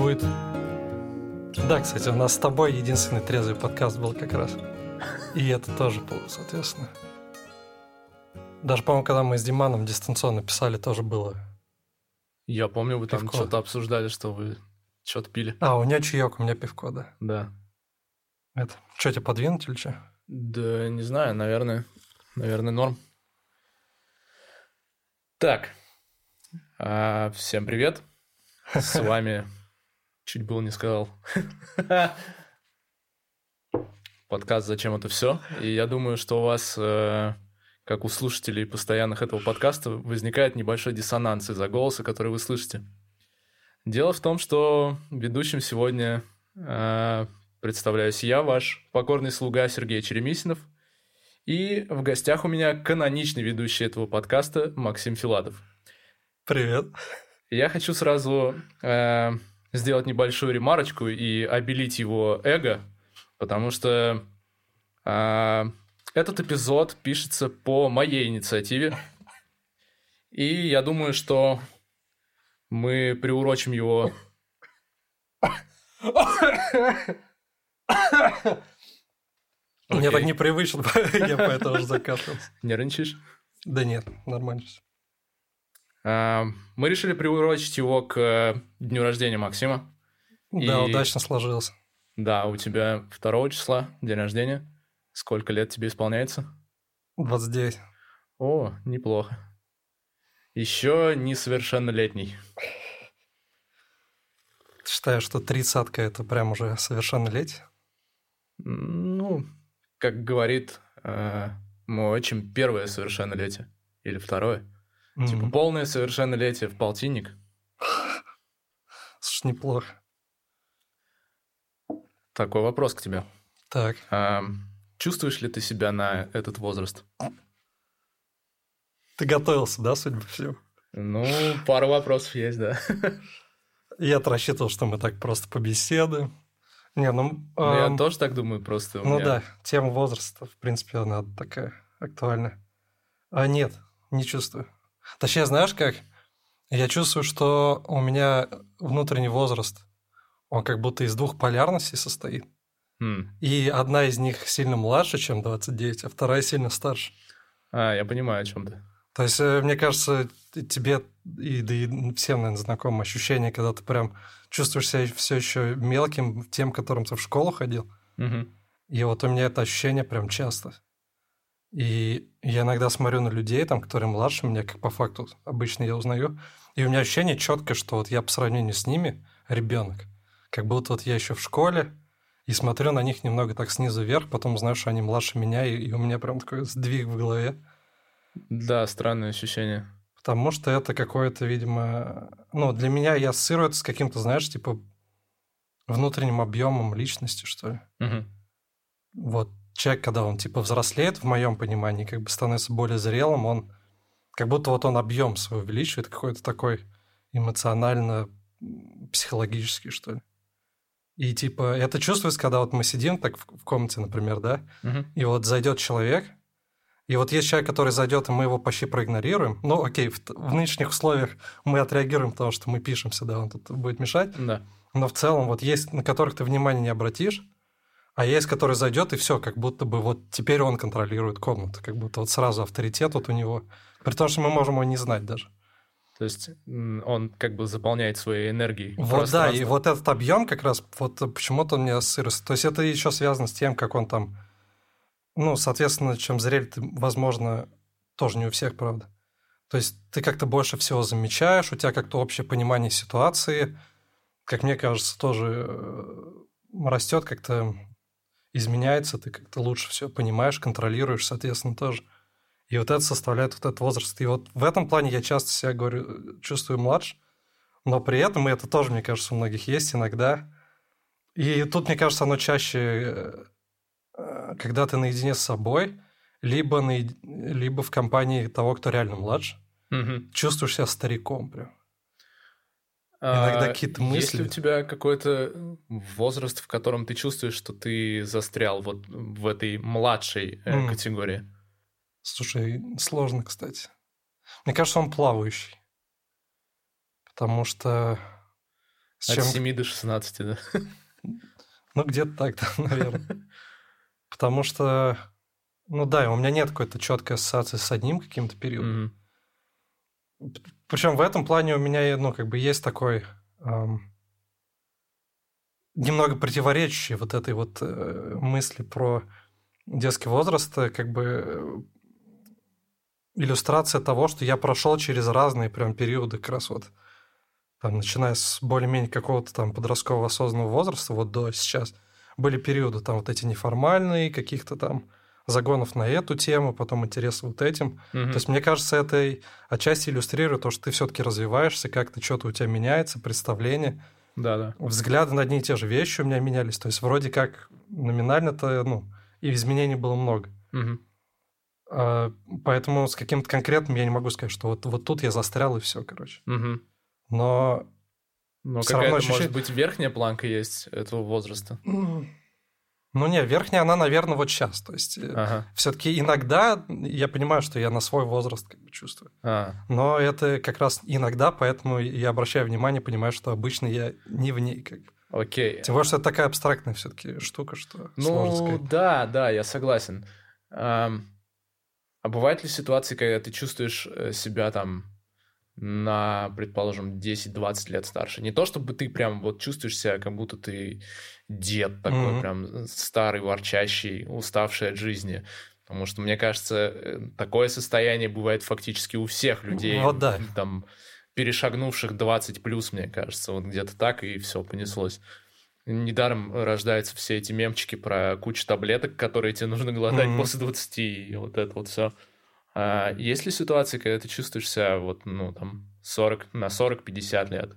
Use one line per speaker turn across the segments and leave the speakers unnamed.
Будет... Да, кстати, у нас с тобой единственный трезвый подкаст был как раз. И это тоже было, соответственно. Даже, по-моему, когда мы с Диманом дистанционно писали, тоже было.
Я помню, вы там
Пивко.
что-то обсуждали, что вы что-то пили.
А, у меня чаек, у меня пивко, да.
Да.
Это, что, тебе подвинуть или что?
Да, не знаю, наверное. Наверное, норм. Так. А, всем привет. С вами... Чуть было не сказал. Подкаст «Зачем это все?» И я думаю, что у вас, э, как у слушателей постоянных этого подкаста, возникает небольшой диссонанс из-за голоса, который вы слышите. Дело в том, что ведущим сегодня э, представляюсь я, ваш покорный слуга Сергей Черемисинов. И в гостях у меня каноничный ведущий этого подкаста Максим Филатов.
Привет.
Я хочу сразу э, сделать небольшую ремарочку и обелить его эго, потому что э, этот эпизод пишется по моей инициативе. И я думаю, что мы приурочим его...
Мне так непривычно, я поэтому уже закашлялся.
Нервничаешь?
Да нет, нормально все.
А, Мы решили приурочить его к э, дню рождения Максима.
Да,
И-
удачно сложился.
Да, у тебя 2 числа день рождения. Сколько лет тебе исполняется?
29.
О, неплохо. Еще несовершеннолетний.
Ты считаешь, что тридцатка это прям уже совершеннолетие?
Ну, как говорит э, мой отчим, первое совершеннолетие. Или второе. Типа
Мгм.
полное совершеннолетие в полтинник.
Слушай, неплохо.
Такой вопрос к тебе.
Так,
А, чувствуешь ли ты себя на этот возраст?
ты готовился, да, судя по всему?
Ну, пару вопросов есть, да.
Я-то рассчитывал, что мы так просто побеседуем. Не, ну...
Ну, я тоже так думаю, просто
Ну
меня-
да, тема возраста, в принципе, она такая актуальная. А нет, не чувствую. Точнее, знаешь как? Я чувствую, что у меня внутренний возраст, он как будто из двух полярностей состоит.
М.
И одна из них сильно младше, чем 29, а вторая сильно старше.
А, я понимаю, о чем ты.
То есть, э, мне кажется, тебе и, да и всем, наверное, знакомо ощущение, когда ты прям чувствуешь себя все еще мелким, тем, которым ты в школу ходил.
Мгм.
И вот у меня это ощущение прям часто. И я иногда смотрю на людей, там, которые младше меня, как по факту обычно я узнаю, и у меня ощущение четкое, что вот я по сравнению с ними ребенок. Как будто вот я еще в школе, и смотрю на них немного так снизу вверх, потом знаю, что они младше меня, и, и у меня прям такой сдвиг в голове.
Да, странное ощущение.
Потому что это какое-то, видимо... Ну, для меня я ассоциирую это с каким-то, знаешь, типа внутренним объемом личности, что ли.
Мгм.
вот человек, когда он типа взрослеет, в моем понимании, как бы становится более зрелым, он как будто вот он объем свой увеличивает, какой-то такой эмоционально психологический, что ли. И типа это чувствуется, когда вот мы сидим так в, в комнате, например, да,
Мгм.
и вот зайдет человек, и вот есть человек, который зайдет, и мы его почти проигнорируем. Ну, окей, в, в нынешних условиях мы отреагируем, потому что мы пишемся, да, он тут будет мешать.
Да.
Но в целом вот есть, на которых ты внимания не обратишь, а есть, который зайдет, и все, как будто бы вот теперь он контролирует комнату, как будто вот сразу авторитет вот у него. При том, что мы можем его не знать даже.
То есть он как бы заполняет своей энергией.
Вот да, и вот этот объем как раз, вот почему-то он мне ассоциируется. То есть это еще связано с тем, как он там, ну, соответственно, чем зрель ты, возможно, тоже не у всех, правда. То есть ты как-то больше всего замечаешь, у тебя как-то общее понимание ситуации, как мне кажется, тоже э, растет как-то, изменяется, ты как-то лучше все понимаешь, контролируешь, соответственно, тоже. И вот это составляет вот этот возраст. И вот в этом плане я часто себя говорю, чувствую младше, но при этом, и это тоже, мне кажется, у многих есть иногда. И тут, мне кажется, оно чаще, э, э, когда ты наедине с собой, либо, наед- либо в компании того, кто реально младше,
Мгм.
чувствуешь себя стариком прям. Иногда
А
какие-то
Есть ли
мысли.
у тебя какой-то возраст, в котором ты чувствуешь, что ты застрял вот в этой младшей
М.
категории?
Слушай, сложно, кстати. Мне кажется, он плавающий. Потому что
С От чем... 7 до 16, да?
Ну, где-то так, да, наверное. Потому что, ну да, у меня нет какой-то четкой ассоциации с одним каким-то периодом. Mm-hmm. Причем в этом плане у меня, ну, как бы есть такой эм, немного противоречащий вот этой вот э, мысли про детский возраст, э, как бы э, иллюстрация того, что я прошел через разные прям периоды, как раз вот там, начиная с более-менее какого-то там подросткового осознанного возраста, вот до сейчас, были периоды там вот эти неформальные, каких-то там загонов на эту тему, потом интересы вот этим. Угу. То есть, мне кажется, это отчасти иллюстрирует то, что ты все-таки развиваешься, как-то что-то у тебя меняется, представление.
Да, да.
Взгляды на одни и те же вещи у меня менялись. То есть, вроде как номинально-то, ну, и изменений было много.
Угу.
А, поэтому с каким-то конкретным я не могу сказать, что вот, вот тут я застрял и все, короче.
Угу.
Но,
Но какая-то, ощущение... может быть, верхняя планка есть этого возраста.
Ну не, верхняя она, наверное, вот сейчас. То есть э, ага. все-таки иногда я понимаю, что я на свой возраст как бы чувствую.
А.
Но это как раз иногда, поэтому я обращаю внимание, понимаю, что обычно я не в ней как бы.
Окей.
Тем более, что это такая абстрактная все-таки штука, что
ну, сложно сказать. да, да, я согласен. А, а бывают ли ситуации, когда ты чувствуешь э, себя там на, предположим, 10-20 лет старше. Не то, чтобы ты прям вот чувствуешь себя, как будто ты дед такой, mm-hmm. прям старый, ворчащий, уставший от жизни. Потому что, мне кажется, э, такое состояние бывает фактически у всех людей.
Вот да.
Там, перешагнувших 20 плюс, мне кажется, вот где-то так, и все понеслось. Недаром рождаются все эти мемчики про кучу таблеток, которые тебе нужно глотать mm-hmm. после 20, и вот это вот все. А есть ли ситуации, когда ты чувствуешь себя вот, ну, там, 40, на 40-50 лет?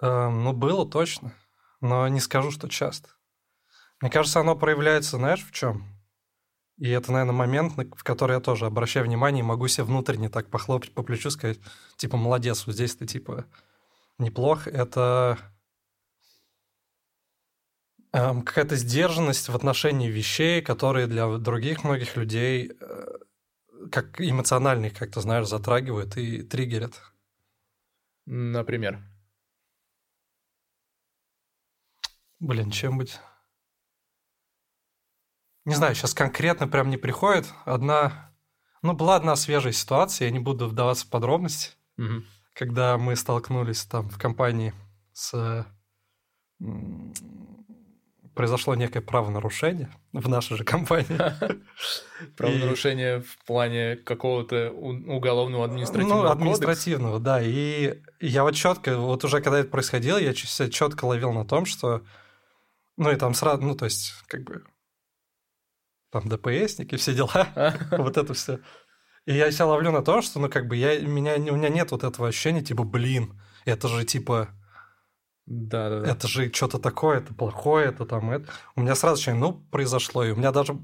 Э, ну, было точно, но не скажу, что часто. Мне кажется, оно проявляется, знаешь, в чем? И это, наверное, момент, в который я тоже обращаю внимание и могу себе внутренне так похлопать по плечу, сказать, типа, молодец, вот здесь ты, типа, неплох. Это эм, какая-то сдержанность в отношении вещей, которые для других многих людей э, как эмоциональных, как-то, знаешь, затрагивают и триггерят.
Например?
Блин, чем быть? Не знаю, сейчас конкретно прям не приходит. Одна... Ну, была одна свежая ситуация, я не буду вдаваться в подробности,
угу.
когда мы столкнулись там в компании с произошло некое правонарушение в нашей же компании.
Правонарушение в плане какого-то уголовного административного Ну,
административного, да. И я вот четко, вот уже когда это происходило, я себя четко ловил на том, что... Ну, и там сразу, ну, то есть, как бы... Там ДПСники, все дела, вот это все. И я себя ловлю на том, что, ну, как бы, я, меня, у меня нет вот этого ощущения, типа, блин, это же, типа,
да, да, да.
Это же что-то такое, это плохое, это там это. У меня сразу ощущение, ну, произошло. И у меня даже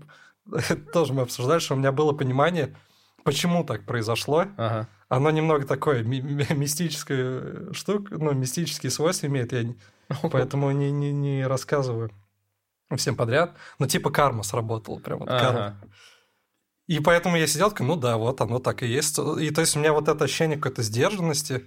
тоже мы обсуждали, что у меня было понимание, почему так произошло.
Ага.
Оно немного такое ми- мистическое штука, ну, мистические свойства имеет, я поэтому не, не, не рассказываю всем подряд. Но типа карма сработала, прям вот ага. карма. И поэтому я сидел такой, ну да, вот оно так и есть. И то есть у меня вот это ощущение какой-то сдержанности,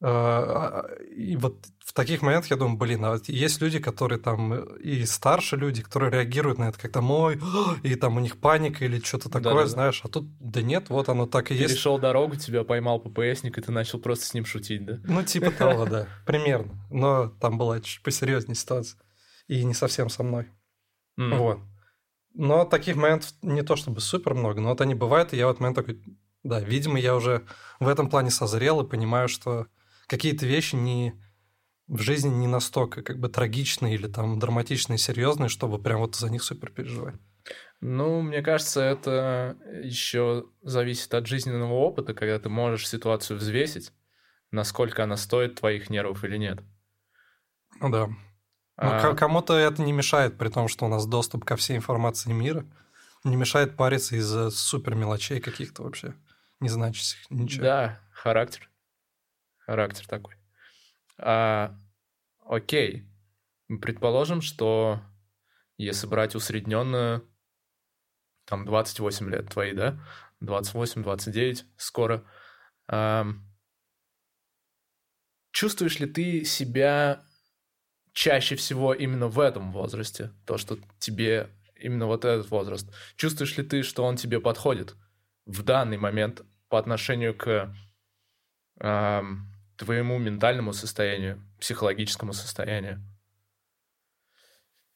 и вот в таких моментах я думаю, блин, а есть люди, которые там и старше люди, которые реагируют на это как-то мой, и там у них паника или что-то такое, Да-да-да. знаешь, а тут да нет, вот оно так и есть.
Перешел дорогу, тебя поймал ППСник, и ты начал просто с ним шутить, да?
Ну, типа того, да, примерно. Но там была чуть посерьезнее ситуация. И не совсем со мной. Вот. Но таких моментов не то чтобы супер много, но вот они бывают, и я в этот момент такой, да, видимо, я уже в этом плане созрел и понимаю, что какие-то вещи не в жизни не настолько как бы трагичные или там драматичные, серьезные, чтобы прям вот за них супер переживать.
Ну, мне кажется, это еще зависит от жизненного опыта, когда ты можешь ситуацию взвесить, насколько она стоит твоих нервов или нет.
Ну да. А... Ну, кому-то это не мешает, при том, что у нас доступ ко всей информации мира, не мешает париться из-за супер мелочей каких-то вообще, не значащих ничего.
Да, характер характер такой. А, окей. Предположим, что если брать усредненную, там 28 лет твои, да? 28-29 скоро. А, чувствуешь ли ты себя чаще всего именно в этом возрасте? То, что тебе именно вот этот возраст. Чувствуешь ли ты, что он тебе подходит в данный момент по отношению к э, твоему ментальному состоянию, психологическому состоянию?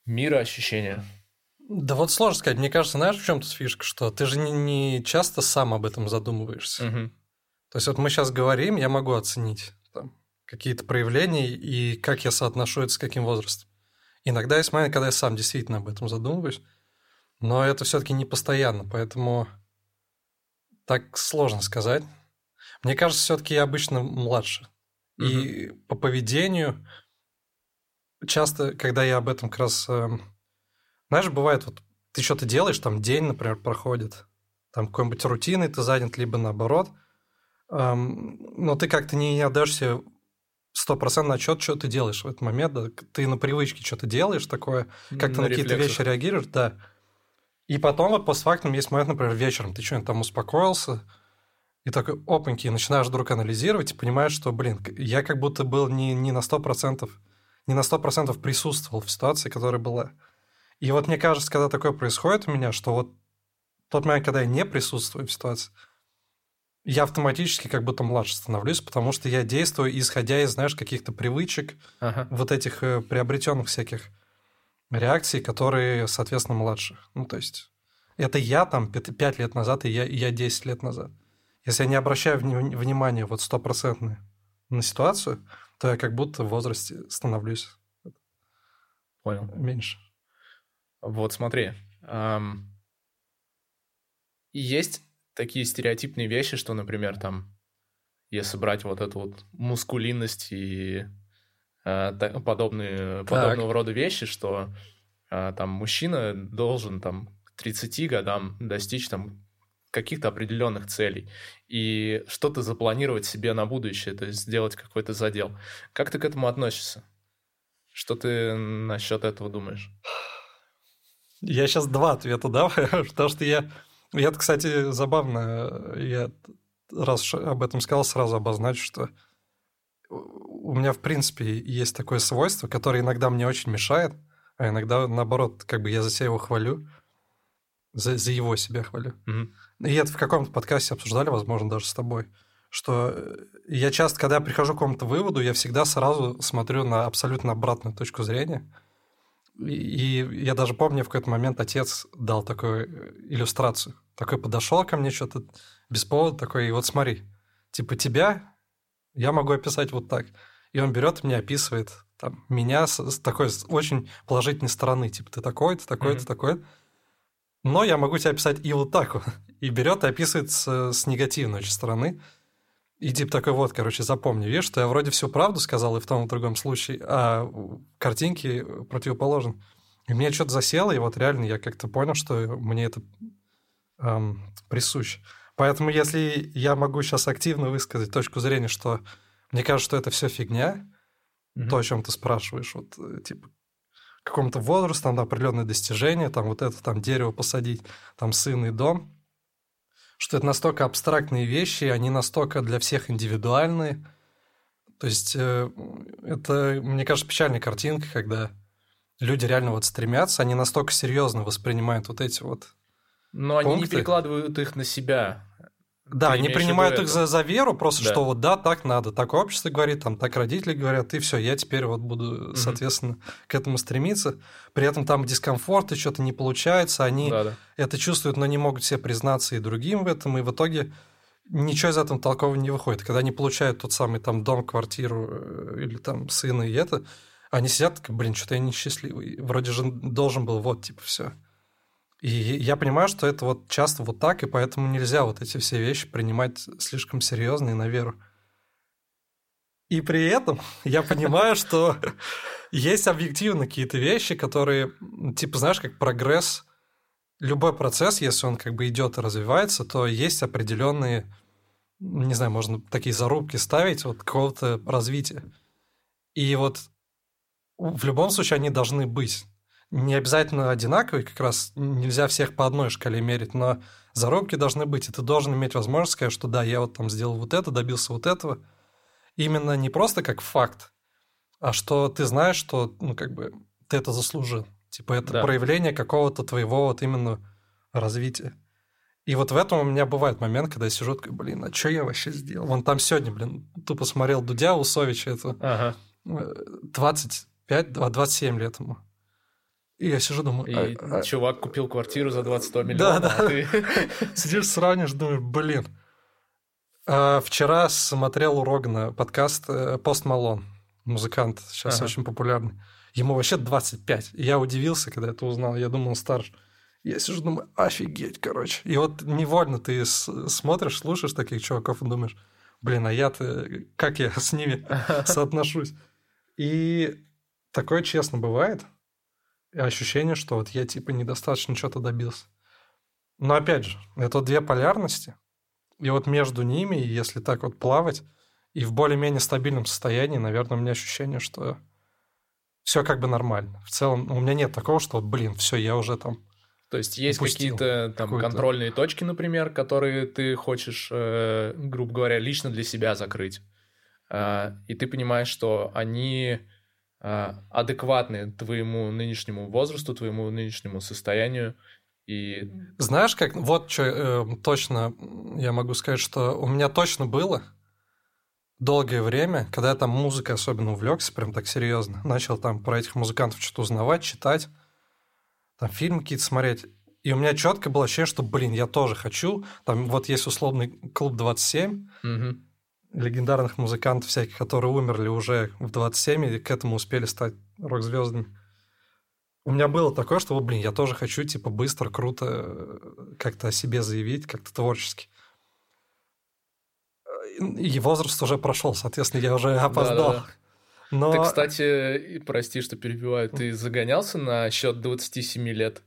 Мироощущения.
Да вот сложно сказать. Мне кажется, знаешь, в чем тут фишка, что ты же не, не часто сам об этом задумываешься.
Угу.
То есть вот мы сейчас говорим, я могу оценить там, какие-то проявления и как я соотношу это с каким возрастом. Иногда есть момент, когда я сам действительно об этом задумываюсь, но это все-таки не постоянно, поэтому так сложно сказать. Мне кажется, все-таки я обычно младше. Угу. И по поведению часто, когда я об этом как раз... Э, знаешь, бывает, вот ты что-то делаешь, там день, например, проходит, там какой-нибудь рутиной ты занят, либо наоборот, эм, но ты как-то не отдаешь себе стопроцентный отчет, что ты делаешь в этот момент, да, ты на привычке что-то делаешь такое, как ты на, на какие-то вещи реагируешь, да. И потом вот постфактум есть момент, например, вечером ты что-нибудь там успокоился, и такой опаньки, начинаешь вдруг анализировать и понимаешь, что, блин, я как будто был не, не на 100%, не на 100% присутствовал в ситуации, которая была. И вот мне кажется, когда такое происходит у меня, что вот тот момент, когда я не присутствую в ситуации, я автоматически как будто младше становлюсь, потому что я действую, исходя из, знаешь, каких-то привычек, ага. вот этих э, приобретенных всяких реакций, которые, соответственно, младше. Ну, то есть, это я там 5 лет назад, и я, и я 10 лет назад. Если я не обращаю вни- внимания вот стопроцентно на ситуацию, то я как будто в возрасте становлюсь
Понял.
меньше.
Вот смотри, эм, есть такие стереотипные вещи, что, например, там, если брать вот эту вот мускулинность и э, подобные, подобного рода вещи, что э, там мужчина должен там к 30 годам достичь там каких-то определенных целей и что-то запланировать себе на будущее, то есть сделать какой-то задел. Как ты к этому относишься? Что ты насчет этого думаешь?
Я сейчас два ответа дам, потому что я я, кстати, забавно, я раз об этом сказал, сразу обозначу, что у меня, в принципе, есть такое свойство, которое иногда мне очень мешает, а иногда, наоборот, как бы я за себя его хвалю, за, за его себя хвалю.
Mm-hmm.
И это в каком-то подкасте обсуждали, возможно, даже с тобой, что я часто, когда прихожу к какому-то выводу, я всегда сразу смотрю на абсолютно обратную точку зрения – и я даже помню, в какой-то момент отец дал такую э, иллюстрацию. Такой подошел ко мне что-то без повода, такой, и вот смотри, типа тебя я могу описать вот так. И он берет и мне описывает там, меня с, с такой с очень положительной стороны. Типа ты такой, ты такой, mm-hmm. ты такой. Но я могу тебя описать и вот так вот. И берет и описывает с, с негативной очень стороны. И типа такой вот, короче, запомни, видишь, что я вроде всю правду сказал и в том и в другом случае, а картинки противоположны. И мне что-то засело, и вот реально я как-то понял, что мне это эм, присуще. Поэтому если я могу сейчас активно высказать точку зрения, что мне кажется, что это все фигня, mm-hmm. то, о чем ты спрашиваешь, вот э, типа какому-то возрасту, там определенные достижения, там вот это, там дерево посадить, там сын и дом – что это настолько абстрактные вещи, они настолько для всех индивидуальные. То есть э, это, мне кажется, печальная картинка, когда люди реально вот стремятся, они настолько серьезно воспринимают вот эти вот
Но пункты. они не перекладывают их на себя.
Да, они принимают их за, за веру, просто да. что вот да, так надо, так общество говорит, там так родители говорят, и все, я теперь вот буду, соответственно, угу. к этому стремиться. При этом там дискомфорт, и что-то не получается, они да, да. это чувствуют, но не могут себе признаться и другим в этом, и в итоге ничего из этого толкового не выходит. Когда они получают тот самый там дом, квартиру э, или там сына и это, они сидят, блин, что-то я несчастливый. Вроде же должен был вот, типа, все. И я понимаю, что это вот часто вот так, и поэтому нельзя вот эти все вещи принимать слишком серьезно и на веру. И при этом я понимаю, что есть объективно какие-то вещи, которые, типа, знаешь, как прогресс, любой процесс, если он как бы идет и развивается, то есть определенные, не знаю, можно такие зарубки ставить вот какого-то развития. И вот в любом случае они должны быть не обязательно одинаковый, как раз нельзя всех по одной шкале мерить, но заробки должны быть, и ты должен иметь возможность сказать, что да, я вот там сделал вот это, добился вот этого. именно не просто как факт, а что ты знаешь, что, ну, как бы, ты это заслужил. Типа, это да. проявление какого-то твоего вот именно развития. И вот в этом у меня бывает момент, когда я сижу такой, блин, а что я вообще сделал? Вон там сегодня, блин, тупо смотрел Дудя Усовича, это ага. 25, 27 лет ему. И я сижу, думаю...
И а, а... чувак купил квартиру за 22 миллиона,
да, да. а ты... Сидишь, сравнишь, думаешь, блин. А, вчера смотрел у Рогана подкаст э, «Пост Малон», музыкант, сейчас ага. очень популярный. Ему вообще 25. И я удивился, когда это узнал. Я думал, он старше. Я сижу, думаю, офигеть, короче. И вот невольно ты смотришь, слушаешь таких чуваков и думаешь, блин, а я-то, как я с ними соотношусь? И такое честно бывает. Ощущение, что вот я типа недостаточно что-то добился. Но опять же, это две полярности. И вот между ними, если так вот плавать, и в более-менее стабильном состоянии, наверное, у меня ощущение, что все как бы нормально. В целом, у меня нет такого, что вот, блин, все, я уже там
то есть есть какие-то там контрольные точки, например, которые ты хочешь, э, грубо говоря, лично для себя закрыть. Э, и ты понимаешь, что они адекватны твоему нынешнему возрасту, твоему нынешнему состоянию. И...
Знаешь, как вот что э, точно я могу сказать, что у меня точно было долгое время, когда я там музыкой особенно увлекся, прям так серьезно, начал там про этих музыкантов что-то узнавать, читать там фильмы какие-то смотреть. И у меня четко было ощущение, что, блин, я тоже хочу. Там вот есть условный клуб 27, угу. Легендарных музыкантов всяких, которые умерли уже в 27 и к этому успели стать рок-звездами. У меня было такое, что, блин, я тоже хочу, типа, быстро, круто э, как-то о себе заявить, как-то творчески. И возраст уже прошел, соответственно, я уже опоздал. Да, да, да.
Но... Ты, кстати, прости, что перебиваю, ты загонялся на счет 27 лет?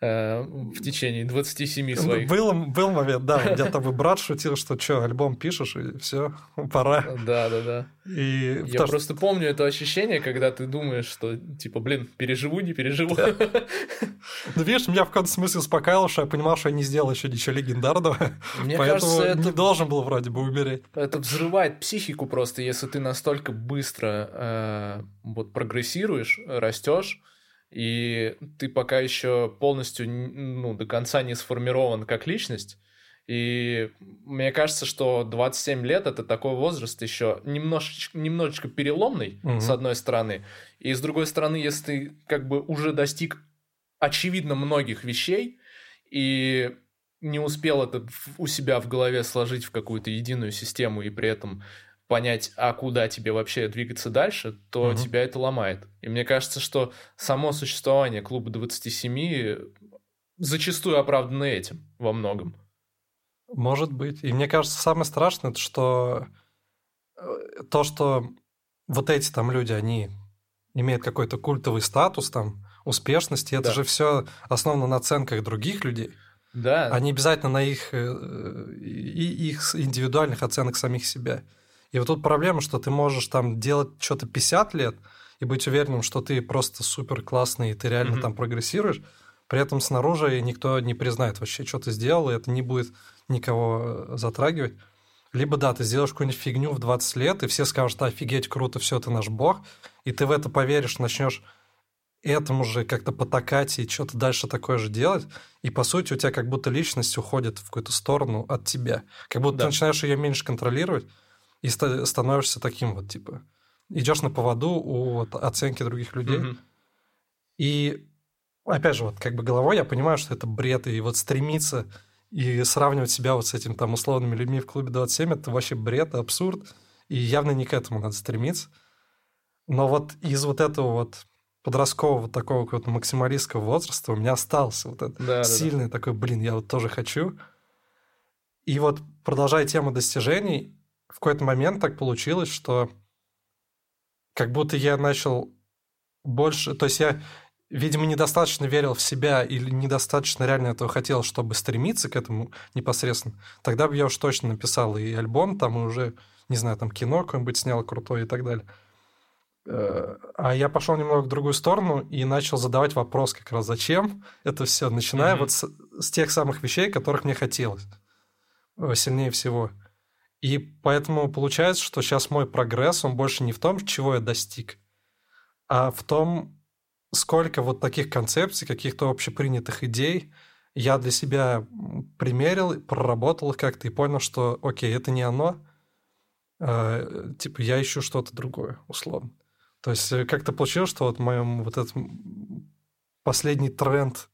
Э, в течение 27 своих.
Был, был момент, да, где-то бы брат шутил, что что, альбом пишешь, и все, пора.
Да, да, да. И Я просто что... помню это ощущение, когда ты думаешь, что, типа, блин, переживу, не переживу. Да.
Ну, видишь, меня в каком-то смысле успокаивало, что я понимал, что я не сделал еще ничего легендарного, Мне поэтому кажется, это... не должен был вроде бы умереть.
Это взрывает психику просто, если ты настолько быстро э, вот прогрессируешь, растешь, и ты пока еще полностью ну, до конца не сформирован как личность. И мне кажется, что 27 лет это такой возраст еще немножечко, немножечко переломный, угу. с одной стороны. И с другой стороны, если ты как бы уже достиг очевидно многих вещей и не успел это у себя в голове сложить в какую-то единую систему и при этом понять, а куда тебе вообще двигаться дальше, то угу. тебя это ломает. И мне кажется, что само существование клуба 27 зачастую оправдано этим во многом.
Может быть. И мне кажется, самое страшное, это что э, то, что вот эти там люди, они имеют какой-то культовый статус, там, успешности, это да. же все основано на оценках других людей.
Да.
А не обязательно на их, э, и их индивидуальных оценок самих себя. И вот тут проблема, что ты можешь там делать что-то 50 лет и быть уверенным, что ты просто супер классный, и ты реально mm-hmm. там прогрессируешь, при этом снаружи никто не признает вообще, что ты сделал, и это не будет никого э, затрагивать. Либо да, ты сделаешь какую-нибудь фигню в 20 лет, и все скажут, офигеть, круто, все, ты наш бог, и ты в это поверишь, начнешь этому же как-то потакать и что-то дальше такое же делать, и по сути у тебя как будто личность уходит в какую-то сторону от тебя. Как будто да. ты начинаешь ее меньше контролировать, и становишься таким вот, типа, идешь на поводу у вот, оценки других людей. Mm-hmm. И опять же, вот как бы головой я понимаю, что это бред, и вот стремиться и сравнивать себя вот с этим там условными людьми в клубе 27, это вообще бред, абсурд, и явно не к этому надо стремиться. Но вот из вот этого вот подросткового такого какого-то максималистского возраста у меня остался вот этот да, сильный да, да. такой, блин, я вот тоже хочу. И вот продолжая тему достижений, в какой-то момент так получилось, что как будто я начал больше... То есть я, видимо, недостаточно верил в себя или недостаточно реально этого хотел, чтобы стремиться к этому непосредственно. Тогда бы я уж точно написал и альбом, там, и уже, не знаю, там кино какое-нибудь снял крутое и так далее. Э, а я пошел немного в другую сторону и начал задавать вопрос как раз, зачем это все, начиная mm-hmm. вот с, с тех самых вещей, которых мне хотелось э, сильнее всего. И поэтому получается, что сейчас мой прогресс, он больше не в том, чего я достиг, а в том, сколько вот таких концепций, каких-то общепринятых идей я для себя примерил, проработал их как-то и понял, что, окей, это не оно, а, типа я ищу что-то другое, условно. То есть э, как-то получилось, что вот моем вот этот последний тренд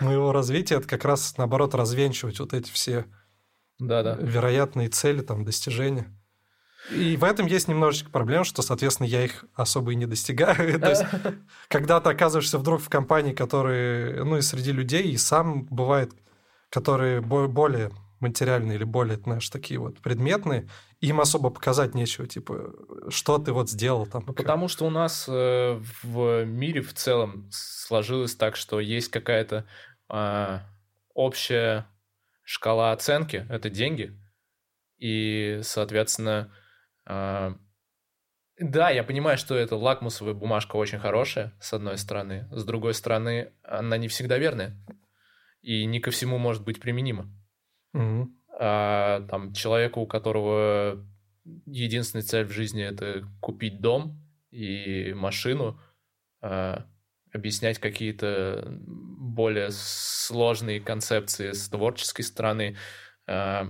моего развития, это как раз наоборот развенчивать вот эти все
да -да.
вероятные цели, там, достижения. И в этом есть немножечко проблем, что, соответственно, я их особо и не достигаю. То есть, когда ты оказываешься вдруг в компании, которые, ну, и среди людей, и сам бывает, которые более материальные или более, знаешь, такие вот предметные, им особо показать нечего, типа, что ты вот сделал там.
Ну, потому что у нас э, в мире в целом сложилось так, что есть какая-то э, общая шкала оценки, это деньги, и, соответственно, э, да, я понимаю, что эта лакмусовая бумажка очень хорошая, с одной стороны, с другой стороны, она не всегда верная, и не ко всему может быть применима.
Угу.
А, там человеку, у которого единственная цель в жизни это купить дом и машину, а, объяснять какие-то более сложные концепции с творческой стороны. А,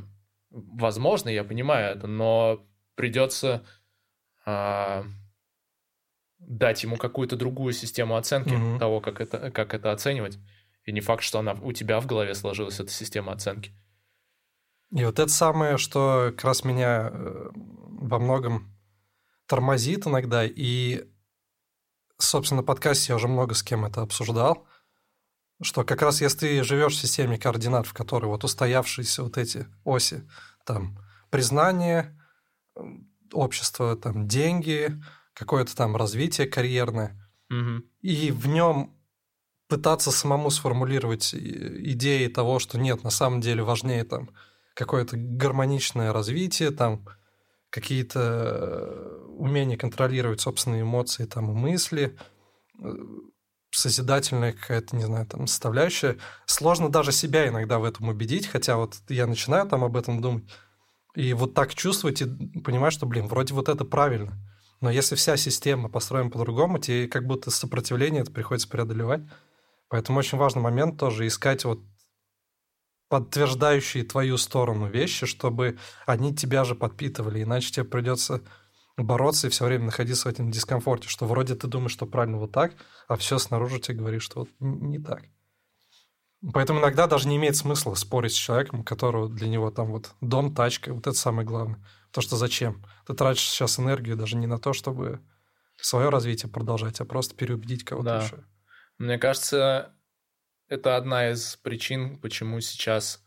возможно, я понимаю это, но придется а, дать ему какую-то другую систему оценки mm того, как это, как это оценивать. И не факт, что она у тебя в голове сложилась, эта система оценки.
И вот это самое, что как раз меня э, во многом тормозит иногда, и, собственно, подкасте я уже много с кем это обсуждал, что как раз если ты живешь в системе координат, в которой вот устоявшиеся вот эти оси, там, признание, общество, там, деньги, какое-то там развитие карьерное,
угу.
и в нем пытаться самому сформулировать идеи того, что нет, на самом деле важнее там какое-то гармоничное развитие, там какие-то э, умения контролировать собственные эмоции там, и мысли, э, созидательная какая-то, не знаю, там, составляющая. Сложно даже себя иногда в этом убедить, хотя вот я начинаю там об этом думать, и вот так чувствовать и понимать, что, блин, вроде вот это правильно. Но если вся система построена по-другому, тебе как будто сопротивление это приходится преодолевать. Поэтому очень важный момент тоже искать вот подтверждающие твою сторону вещи, чтобы они тебя же подпитывали, иначе тебе придется бороться и все время находиться в этом дискомфорте, что вроде ты думаешь, что правильно вот так, а все снаружи тебе говорит, что вот не так. Поэтому иногда даже не имеет смысла спорить с человеком, которого для него там вот дом, тачка, вот это самое главное. То, что зачем? Ты тратишь сейчас энергию даже не на то, чтобы свое развитие продолжать, а просто переубедить кого-то да. еще.
Мне кажется, это одна из причин, почему сейчас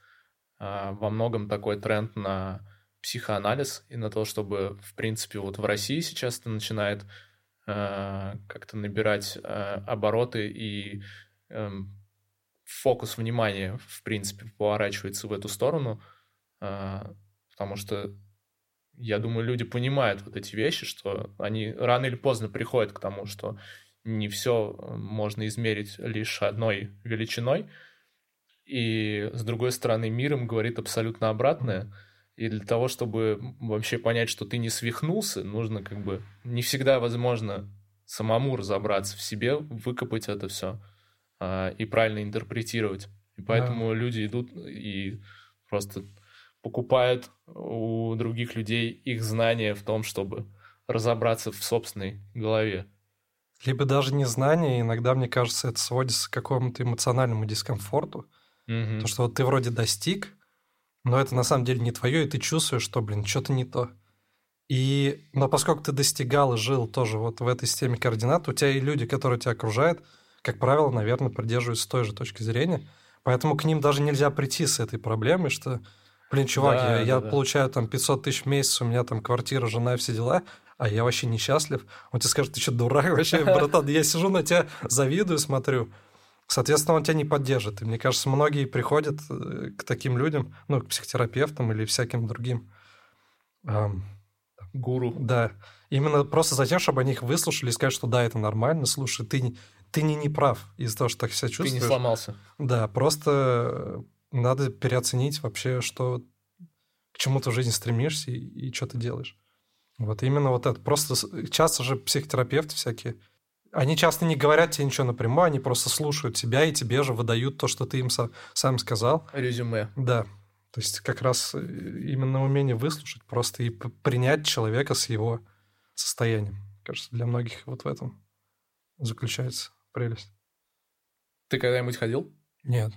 а, во многом такой тренд на психоанализ и на то, чтобы, в принципе, вот в России сейчас это начинает а, как-то набирать а, обороты и а, фокус внимания, в принципе, поворачивается в эту сторону, а, потому что я думаю, люди понимают вот эти вещи, что они рано или поздно приходят к тому, что не все э, можно измерить лишь одной величиной. И, с другой стороны, мир им говорит абсолютно обратное. И для того, чтобы вообще понять, что ты не свихнулся, нужно как бы не всегда возможно самому разобраться в себе, выкопать это все а, и правильно интерпретировать. И поэтому да. люди идут и просто покупают у других людей их знания в том, чтобы разобраться в собственной голове
либо даже незнание, иногда, мне кажется, это сводится к какому-то эмоциональному дискомфорту.
Mm-hmm.
То, что вот ты вроде достиг, но это на самом деле не твое, и ты чувствуешь, что, блин, что-то не то. И, но поскольку ты достигал и жил тоже вот в этой системе координат, у тебя и люди, которые тебя окружают, как правило, наверное, придерживаются той же точки зрения. Поэтому к ним даже нельзя прийти с этой проблемой, что, блин, чувак, да, я, да, я да. получаю там 500 тысяч в месяц, у меня там квартира, жена и все дела, а я вообще несчастлив. Он тебе скажет, ты что, дурак вообще, братан? Я сижу на тебя, завидую, смотрю. Соответственно, он тебя не поддержит. И мне кажется, многие приходят э, к таким людям, ну, к психотерапевтам или всяким другим эм,
гуру.
Да. Именно просто за тем, чтобы они их выслушали и сказать, что да, это нормально, слушай, ты, ты не неправ из-за того, что так себя чувствуешь.
Ты не сломался.
Да, просто надо переоценить вообще, что к чему ты в жизни стремишься и, и что ты делаешь. Вот именно вот это. Просто часто же психотерапевты всякие, они часто не говорят тебе ничего напрямую, они просто слушают тебя и тебе же выдают то, что ты им сам, сам сказал.
Резюме.
Да. То есть как раз э, именно умение выслушать просто и принять человека с его состоянием. Кажется, для многих вот в этом заключается прелесть.
Ты когда-нибудь ходил?
Нет.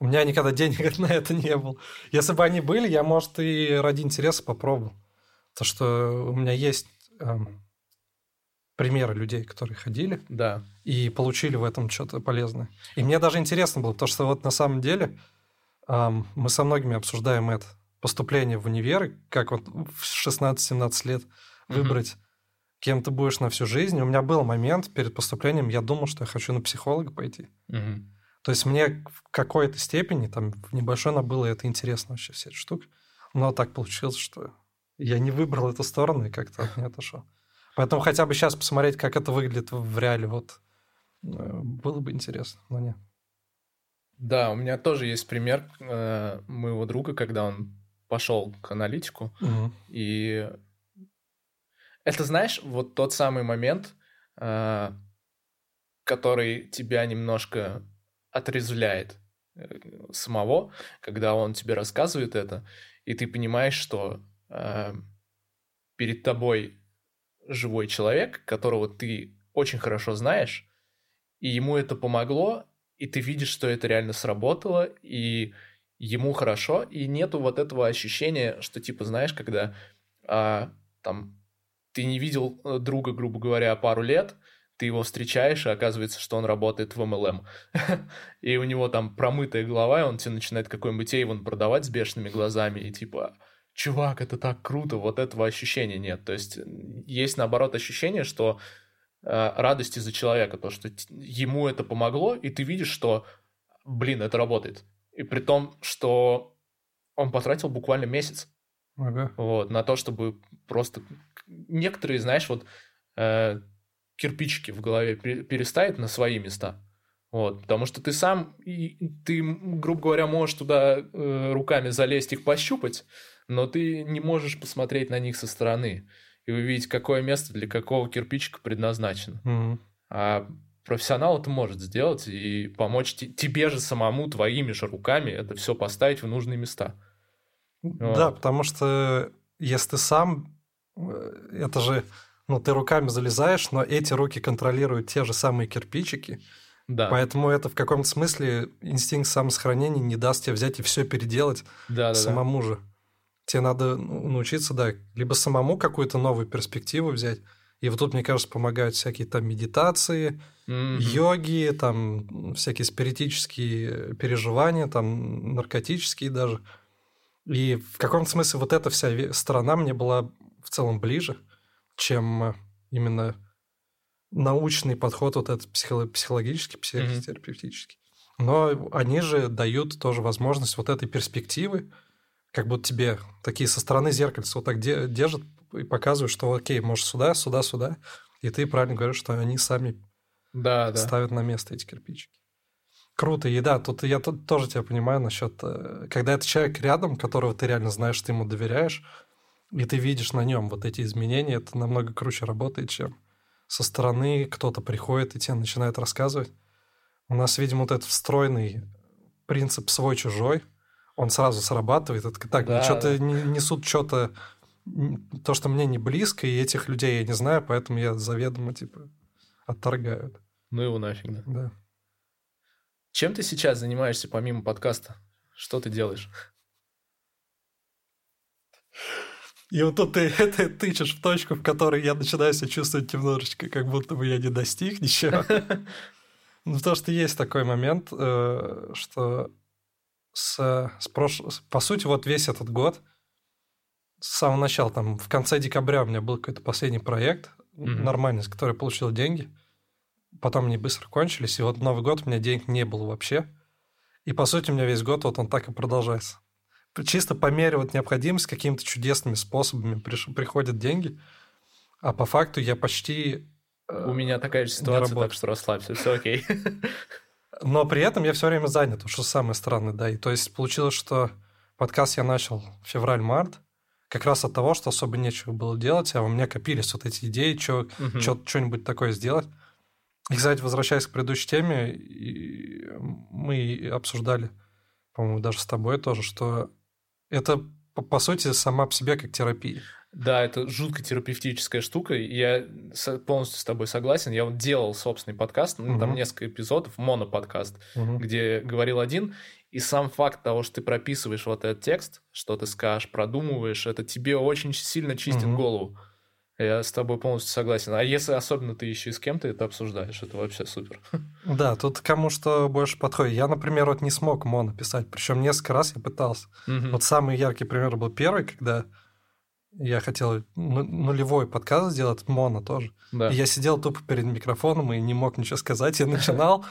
У меня никогда денег на это не было. Если бы они были, я, может, и ради интереса попробовал. То, что у меня есть эм, примеры людей, которые ходили
да.
и получили в этом что-то полезное. И мне даже интересно было, потому что вот на самом деле эм, мы со многими обсуждаем это. Поступление в универы, как вот в 16-17 лет выбрать, угу. кем ты будешь на всю жизнь. У меня был момент перед поступлением, я думал, что я хочу на психолога пойти.
Угу.
То есть мне в какой-то степени, там, в небольшой, но было это интересно вообще, вся эта штука. Но так получилось, что я не выбрал эту сторону и как-то от нее отошел. Поэтому хотя бы сейчас посмотреть, как это выглядит в реале, вот, э, было бы интересно, но нет.
Да, у меня тоже есть пример э, моего друга, когда он пошел к аналитику,
угу.
и это, знаешь, вот тот самый момент, э, который тебя немножко отрезвляет э, самого, когда он тебе рассказывает это, и ты понимаешь, что э, перед тобой живой человек, которого ты очень хорошо знаешь, и ему это помогло, и ты видишь, что это реально сработало, и ему хорошо, и нету вот этого ощущения, что типа, знаешь, когда а, там ты не видел э, друга, грубо говоря, пару лет, ты его встречаешь, и оказывается, что он работает в MLM. и у него там промытая голова, и он тебе начинает какой-нибудь Эйвон продавать с бешеными глазами, и типа, чувак, это так круто, вот этого ощущения нет. То есть есть, наоборот, ощущение, что э, радость из-за человека, то, что ему это помогло, и ты видишь, что, блин, это работает. И при том, что он потратил буквально месяц
ага.
вот, на то, чтобы просто... Некоторые, знаешь, вот э, кирпичики в голове переставить на свои места. Вот, потому что ты сам, и, ты, грубо говоря, можешь туда э, руками залезть, их пощупать, но ты не можешь посмотреть на них со стороны и увидеть, какое место для какого кирпичика предназначено.
Mm-hmm.
А профессионал это может сделать и помочь тебе же самому, твоими же руками это все поставить в нужные места.
Да, вот. потому что если ты сам, э, это же ну, ты руками залезаешь, но эти руки контролируют те же самые кирпичики.
Да.
Поэтому это в каком-то смысле инстинкт самосохранения не даст тебе взять и все переделать
да, да,
самому да. же. Тебе надо ну, научиться, да, либо самому какую-то новую перспективу взять. И вот тут, мне кажется, помогают всякие там медитации,
mm-hmm.
йоги, там всякие спиритические переживания, там наркотические даже. И в каком-то смысле вот эта вся сторона мне была в целом ближе чем э, именно научный подход, вот этот психологический, психотерапевтический. Но они же дают тоже возможность вот этой перспективы, как будто тебе такие со стороны зеркальца вот так держат и показывают, что окей, можешь сюда, сюда, сюда. И ты правильно говоришь, что они сами
да,
ставят
да.
на место эти кирпичики. Круто, и да, тут я тут тоже тебя понимаю насчет, э, когда это человек рядом, которого ты реально знаешь, ты ему доверяешь, и ты видишь на нем вот эти изменения, это намного круче работает, чем со стороны кто-то приходит и тебе начинает рассказывать. У нас, видимо, вот этот встроенный принцип свой-чужой, он сразу срабатывает. Это так, да, что-то несут что-то, то, что мне не близко, и этих людей я не знаю, поэтому я заведомо, типа, отторгаю.
Ну его нафиг, да.
Да.
Чем ты сейчас занимаешься помимо подкаста? Что ты делаешь?
И вот тут ты, ты тычешь в точку, в которой я начинаю себя чувствовать немножечко, как будто бы я не достиг ничего. Ну, потому что есть такой момент, э, что с, с прош... по сути, вот весь этот год, с самого начала, там, в конце декабря у меня был какой-то последний проект mm-hmm. нормальный, с которого я получил деньги. Потом они быстро кончились, и вот Новый год у меня денег не было вообще. И, по сути, у меня весь год вот он так и продолжается чисто по мере вот необходимости какими-то чудесными способами приш, приходят деньги, а по факту я почти
э, У меня такая же ситуация, так что расслабься, все окей.
Но при этом я все время занят, что самое странное, да. И то есть получилось, что подкаст я начал февраль-март, как раз от того, что особо нечего было делать, а у меня копились вот эти идеи, что, угу. что-нибудь такое сделать. И, кстати, возвращаясь к предыдущей теме, мы обсуждали, по-моему, даже с тобой тоже, что это, по, по сути, сама по себе как терапия.
Да, это жутко терапевтическая штука. Я полностью с тобой согласен. Я вот делал собственный подкаст, угу. там несколько эпизодов, моноподкаст, угу. где говорил один. И сам факт того, что ты прописываешь вот этот текст, что ты скажешь, продумываешь, это тебе очень сильно чистит угу. голову. Я с тобой полностью согласен. А если особенно ты еще и с кем-то это обсуждаешь, это вообще супер.
Да, тут кому что больше подходит. Я, например, вот не смог моно писать, причем несколько раз я пытался. Угу. Вот самый яркий пример был первый, когда я хотел нулевой подкаст сделать, моно тоже. Да. И я сидел тупо перед микрофоном и не мог ничего сказать. Я начинал,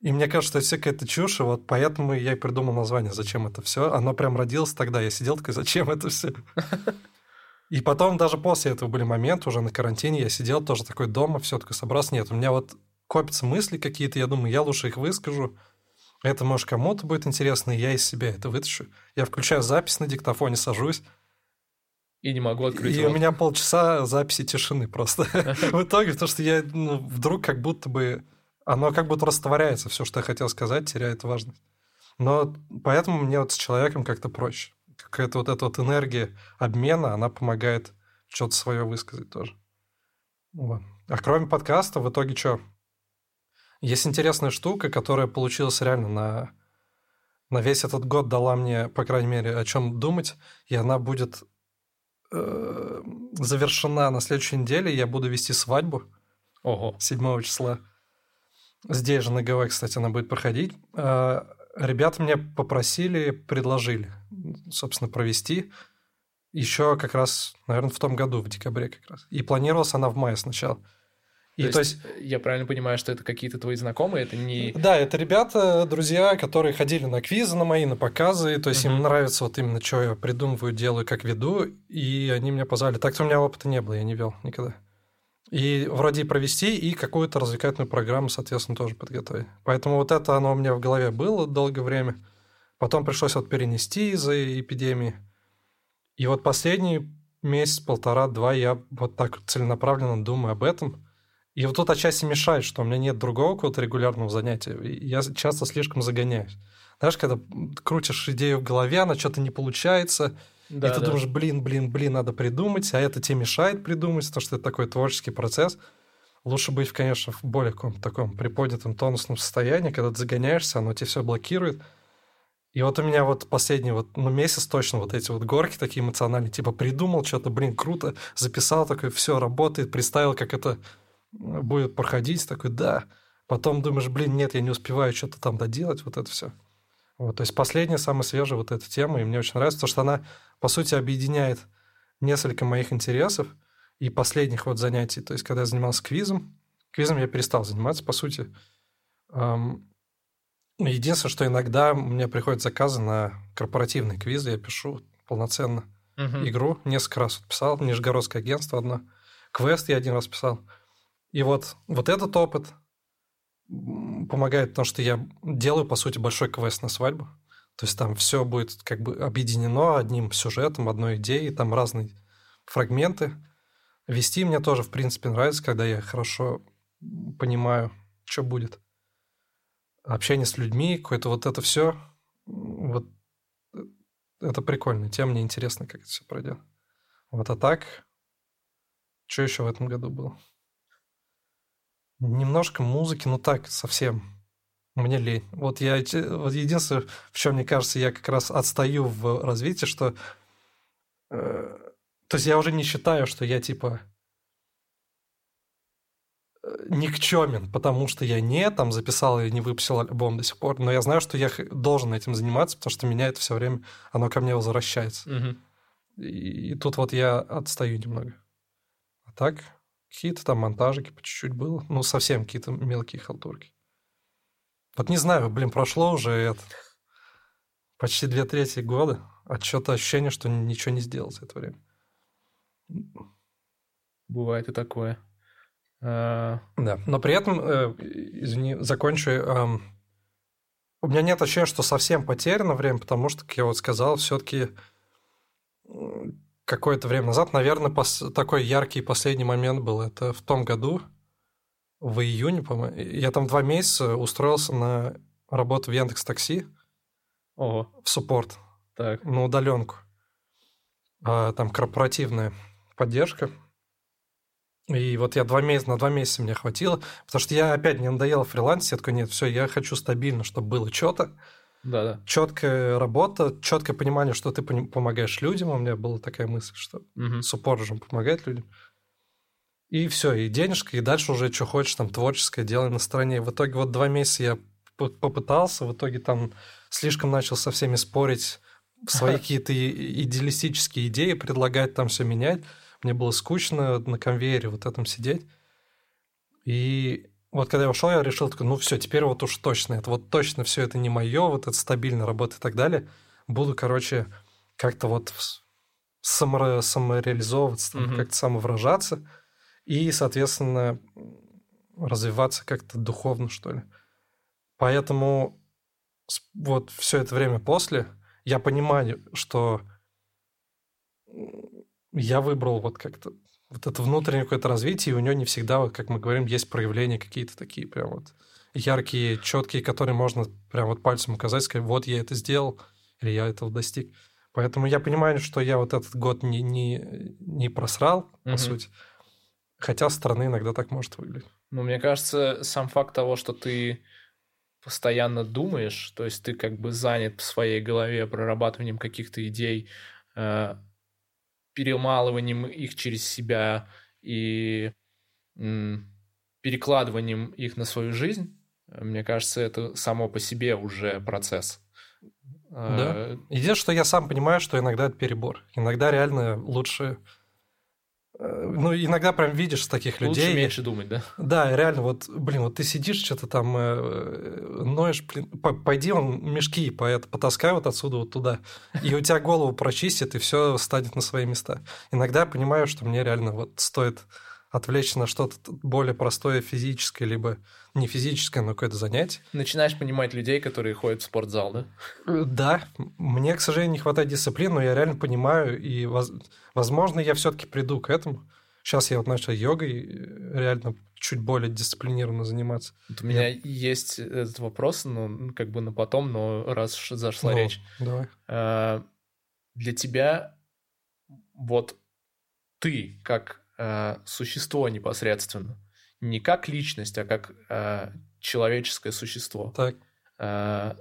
и мне кажется, что это все какая-то чушь, и вот поэтому я и придумал название «Зачем это все?». Оно прям родилось тогда. Я сидел такой «Зачем это все?». И потом даже после этого были моменты, уже на карантине, я сидел тоже такой дома, все такой собрался. Нет, у меня вот копятся мысли какие-то, я думаю, я лучше их выскажу. Это, может, кому-то будет интересно, и я из себя это вытащу. Я включаю запись на диктофоне, сажусь,
и не могу открыть
И рот. у меня полчаса записи тишины просто. В итоге, потому что я ну, вдруг как будто бы... Оно как будто растворяется, все, что я хотел сказать, теряет важность. Но поэтому мне вот с человеком как-то проще. Какая-то вот эта вот энергия обмена, она помогает что-то свое высказать тоже. Вот. А кроме подкаста, в итоге что? Есть интересная штука, которая получилась реально на, на весь этот год, дала мне, по крайней мере, о чем думать, и она будет э, завершена на следующей неделе. Я буду вести свадьбу.
Ого.
7 числа. Здесь же на ГВ, кстати, она будет проходить. Э, ребята мне попросили, предложили, собственно, провести еще как раз, наверное, в том году, в декабре как раз. И планировалась она в мае сначала.
И то, то есть, есть я правильно понимаю, что это какие-то твои знакомые, это не...
Да, это ребята, друзья, которые ходили на квизы на мои, на показы, то есть uh-huh. им нравится вот именно, что я придумываю, делаю, как веду, и они меня позвали. Так-то у меня опыта не было, я не вел никогда. И вроде и провести, и какую-то развлекательную программу, соответственно, тоже подготовить. Поэтому вот это оно у меня в голове было долгое время. Потом пришлось вот перенести из-за эпидемии. И вот последний месяц, полтора-два я вот так целенаправленно думаю об этом – и вот тут отчасти мешает, что у меня нет другого какого-то регулярного занятия. Я часто слишком загоняюсь. Знаешь, когда крутишь идею в голове, она что-то не получается, да, и ты да. думаешь, блин, блин, блин, надо придумать, а это тебе мешает придумать, потому что это такой творческий процесс. Лучше быть, конечно, в более каком-то таком приподнятом тонусном состоянии, когда ты загоняешься, оно тебе все блокирует. И вот у меня вот последний вот, ну, месяц точно вот эти вот горки такие эмоциональные, типа придумал что-то, блин, круто, записал такой, все работает, представил, как это будет проходить, такой, да. Потом думаешь, блин, нет, я не успеваю что-то там доделать, вот это все. Вот, то есть последняя, самая свежая вот эта тема, и мне очень нравится, потому что она, по сути, объединяет несколько моих интересов и последних вот занятий. То есть, когда я занимался квизом, квизом я перестал заниматься, по сути. Единственное, что иногда мне приходят заказы на корпоративные квизы, я пишу полноценно uh-huh. игру, несколько раз писал, Нижегородское агентство одно, квест я один раз писал. И вот, вот этот опыт помогает, потому что я делаю, по сути, большой квест на свадьбу. То есть там все будет как бы объединено одним сюжетом, одной идеей, там разные фрагменты. Вести мне тоже, в принципе, нравится, когда я хорошо понимаю, что будет. Общение с людьми, какое-то вот это все, вот это прикольно. Тем мне интересно, как это все пройдет. Вот а так, что еще в этом году было? Немножко музыки, ну так, совсем. Мне лень. Вот я вот единственное, в чем мне кажется, я как раз отстаю в развитии, что э, то есть я уже не считаю, что я типа э, никчемен, потому что я не там записал и не выпустил альбом до сих пор, но я знаю, что я должен этим заниматься, потому что меня это все время, оно ко мне возвращается. Угу. И, и тут вот я отстаю немного. А так, Какие-то там монтажики по чуть-чуть было. Ну, совсем какие-то мелкие халтурки. Вот не знаю, блин, прошло уже это, почти две трети года, а что-то ощущение, что ничего не сделал за это время.
Бывает и такое. А...
Да, но при этом, э, извини, закончу. Э, у меня нет ощущения, что совсем потеряно время, потому что, как я вот сказал, все-таки какое-то время назад, наверное, пос... такой яркий последний момент был. Это в том году, в июне, по-моему. Я там два месяца устроился на работу в Яндекс Такси.
Ого.
В суппорт.
Так.
На удаленку. А, там корпоративная поддержка. И вот я два месяца, на два месяца мне хватило, потому что я опять не надоел фриланс, я такой, нет, все, я хочу стабильно, чтобы было что-то.
Да, да.
Четкая работа, четкое понимание, что ты помогаешь людям. У меня была такая мысль, что угу. суппорт же помогает людям. И все, и денежка, и дальше уже что хочешь, там творческое делай на стороне. В итоге вот два месяца я попытался, в итоге там слишком начал со всеми спорить, свои какие-то идеалистические идеи предлагать, там все менять. Мне было скучно на конвейере вот этом сидеть. И вот когда я ушел, я решил, такой, ну все, теперь вот уж точно, это вот точно все это не мое, вот это стабильная работа и так далее. Буду, короче, как-то вот само, самореализовываться, mm-hmm. как-то самовыражаться и, соответственно, развиваться как-то духовно, что ли. Поэтому вот все это время после я понимаю, что я выбрал вот как-то вот это внутреннее какое-то развитие, и у него не всегда, вот, как мы говорим, есть проявления какие-то такие прям вот яркие, четкие, которые можно прям вот пальцем указать, сказать, вот я это сделал, или я этого достиг. Поэтому я понимаю, что я вот этот год не, не, не просрал, по угу. сути. Хотя со стороны иногда так может выглядеть.
Ну, мне кажется, сам факт того, что ты постоянно думаешь, то есть ты как бы занят в своей голове прорабатыванием каких-то идей, э, перемалыванием их через себя и перекладыванием их на свою жизнь, мне кажется, это само по себе уже процесс.
Да. Э, Единственное, что я сам понимаю, что иногда это перебор. Иногда реально лучше ну, иногда прям видишь таких людей.
Лучше меньше думать, да?
Да, реально, вот, блин, вот ты сидишь, что-то там э, ноешь, блин, пойди он мешки по это, потаскай вот отсюда вот туда, и у тебя голову прочистит, и все станет на свои места. Иногда я понимаю, что мне реально вот стоит отвлечься на что-то более простое физическое, либо не физическое, но какое-то занятие.
Начинаешь понимать людей, которые ходят в спортзал, да?
Э, да. Мне, к сожалению, не хватает дисциплины, но я реально понимаю, и, возможно, я все-таки приду к этому. Сейчас я вот начал йогой э, реально чуть более дисциплинированно заниматься.
Вот у меня я... есть этот вопрос, ну, как бы на потом, но раз зашла ну, речь.
Давай.
А, для тебя вот ты, как а, существо непосредственно, не как личность, а как э, человеческое существо.
Так.
Э,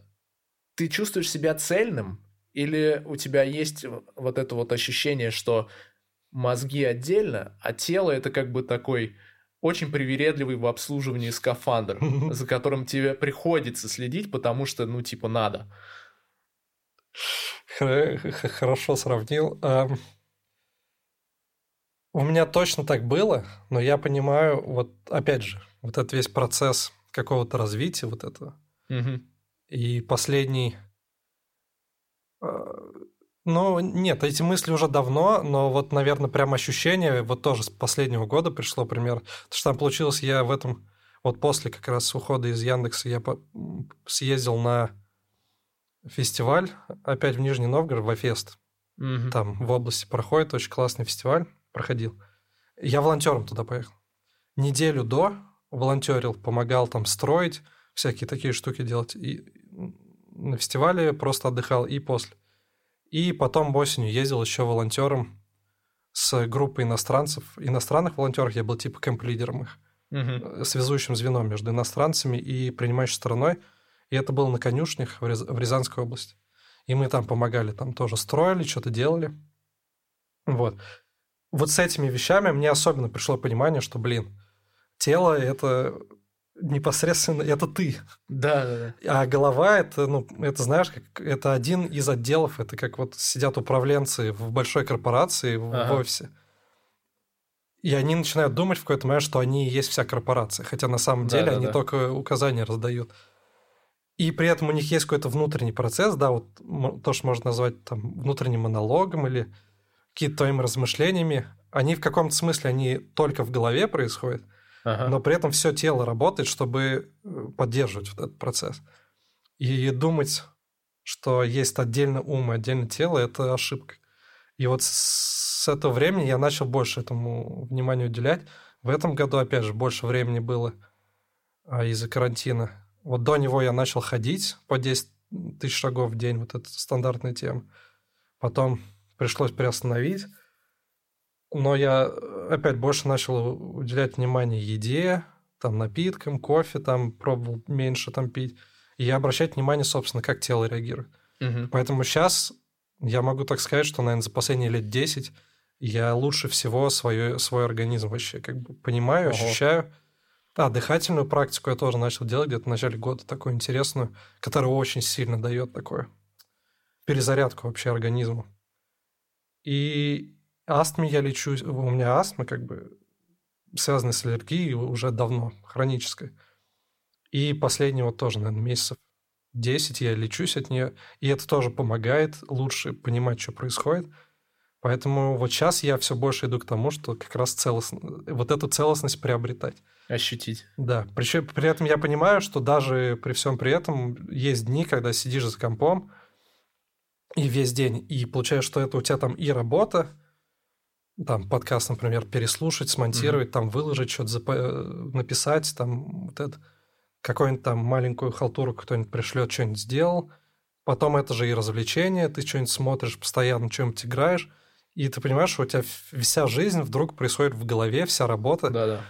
ты чувствуешь себя цельным, или у тебя есть вот это вот ощущение, что мозги отдельно, а тело это как бы такой очень привередливый в обслуживании скафандр, за которым тебе приходится следить, потому что, ну, типа, надо.
Хорошо сравнил. У меня точно так было, но я понимаю, вот опять же, вот этот весь процесс какого-то развития вот этого.
Угу.
И последний... А, ну, нет, эти мысли уже давно, но вот, наверное, прям ощущение вот тоже с последнего года пришло пример. Потому что там получилось, я в этом... Вот после как раз ухода из Яндекса я съездил на фестиваль, опять в Нижний Новгород, в Афест.
Угу.
Там в области проходит очень классный фестиваль проходил. Я волонтером туда поехал. Неделю до волонтерил, помогал там строить, всякие такие штуки делать. И на фестивале просто отдыхал и после. И потом осенью ездил еще волонтером с группой иностранцев, иностранных волонтеров, я был типа кемп-лидером их,
угу.
связующим звеном между иностранцами и принимающей стороной. И это было на конюшнях в, Ряз... в Рязанской области. И мы там помогали, там тоже строили, что-то делали. Вот вот с этими вещами мне особенно пришло понимание, что, блин, тело – это непосредственно это ты.
Да, да,
да. А голова это, ну, это знаешь, как это один из отделов. Это как вот сидят управленцы в большой корпорации в, ага. в офисе. И они начинают думать в какой-то момент, что они и есть вся корпорация. Хотя на самом деле да, они да. только указания раздают. И при этом у них есть какой-то внутренний процесс, да, вот то, что можно назвать там внутренним монологом или какими-то твоими размышлениями, они в каком-то смысле, они только в голове происходят,
ага.
но при этом все тело работает, чтобы э, поддерживать вот этот процесс. И думать, что есть отдельно ум и отдельно тело, это ошибка. И вот с этого времени я начал больше этому внимания уделять. В этом году, опять же, больше времени было а, из-за карантина. Вот до него я начал ходить по 10 тысяч шагов в день, вот это стандартная тема. Потом пришлось приостановить. Но я опять больше начал уделять внимание еде, там, напиткам, кофе, там, пробовал меньше там пить. И обращать внимание, собственно, как тело реагирует.
Угу.
Поэтому сейчас я могу так сказать, что, наверное, за последние лет 10 я лучше всего свой, свой организм вообще как бы понимаю, Ого. ощущаю. А, дыхательную практику я тоже начал делать где-то в начале года, такую интересную, которая очень сильно дает такое перезарядку вообще организму. И астме я лечу, у меня астма как бы связанная с аллергией уже давно, хроническая. И последнего тоже, наверное, месяцев 10 я лечусь от нее, и это тоже помогает лучше понимать, что происходит. Поэтому вот сейчас я все больше иду к тому, что как раз целостно, вот эту целостность приобретать.
Ощутить.
Да. Причем при этом я понимаю, что даже при всем при этом есть дни, когда сидишь за компом и весь день, и получается, что это у тебя там и работа, там подкаст, например, переслушать, смонтировать, mm-hmm. там выложить, что-то зап... написать, там вот это какую-нибудь там маленькую халтуру кто-нибудь пришлет, что-нибудь сделал. Потом это же и развлечение, ты что-нибудь смотришь, постоянно чем-нибудь играешь, и ты понимаешь, что у тебя вся жизнь вдруг происходит в голове, вся работа.
Да-да.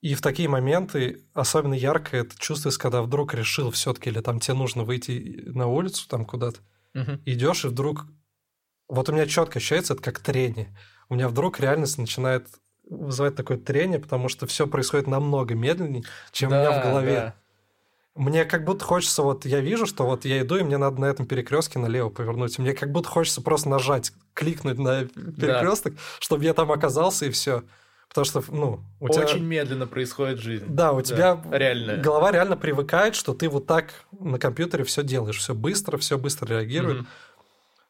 И в такие моменты особенно ярко это чувствуется, когда вдруг решил все-таки, или там тебе нужно выйти на улицу там куда-то,
угу.
идешь и вдруг... Вот у меня четко ощущается, это как трение. У меня вдруг реальность начинает вызывает такое трение, потому что все происходит намного медленнее, чем да, у меня в голове. Да. Мне как будто хочется, вот я вижу, что вот я иду, и мне надо на этом перекрестке налево повернуть. Мне как будто хочется просто нажать, кликнуть на перекресток, да. чтобы я там оказался, и все. Потому что, ну,
у Очень тебя... медленно происходит жизнь.
Да, у да, тебя
реально.
голова реально привыкает, что ты вот так на компьютере все делаешь, все быстро, все быстро реагирует. Mm-hmm.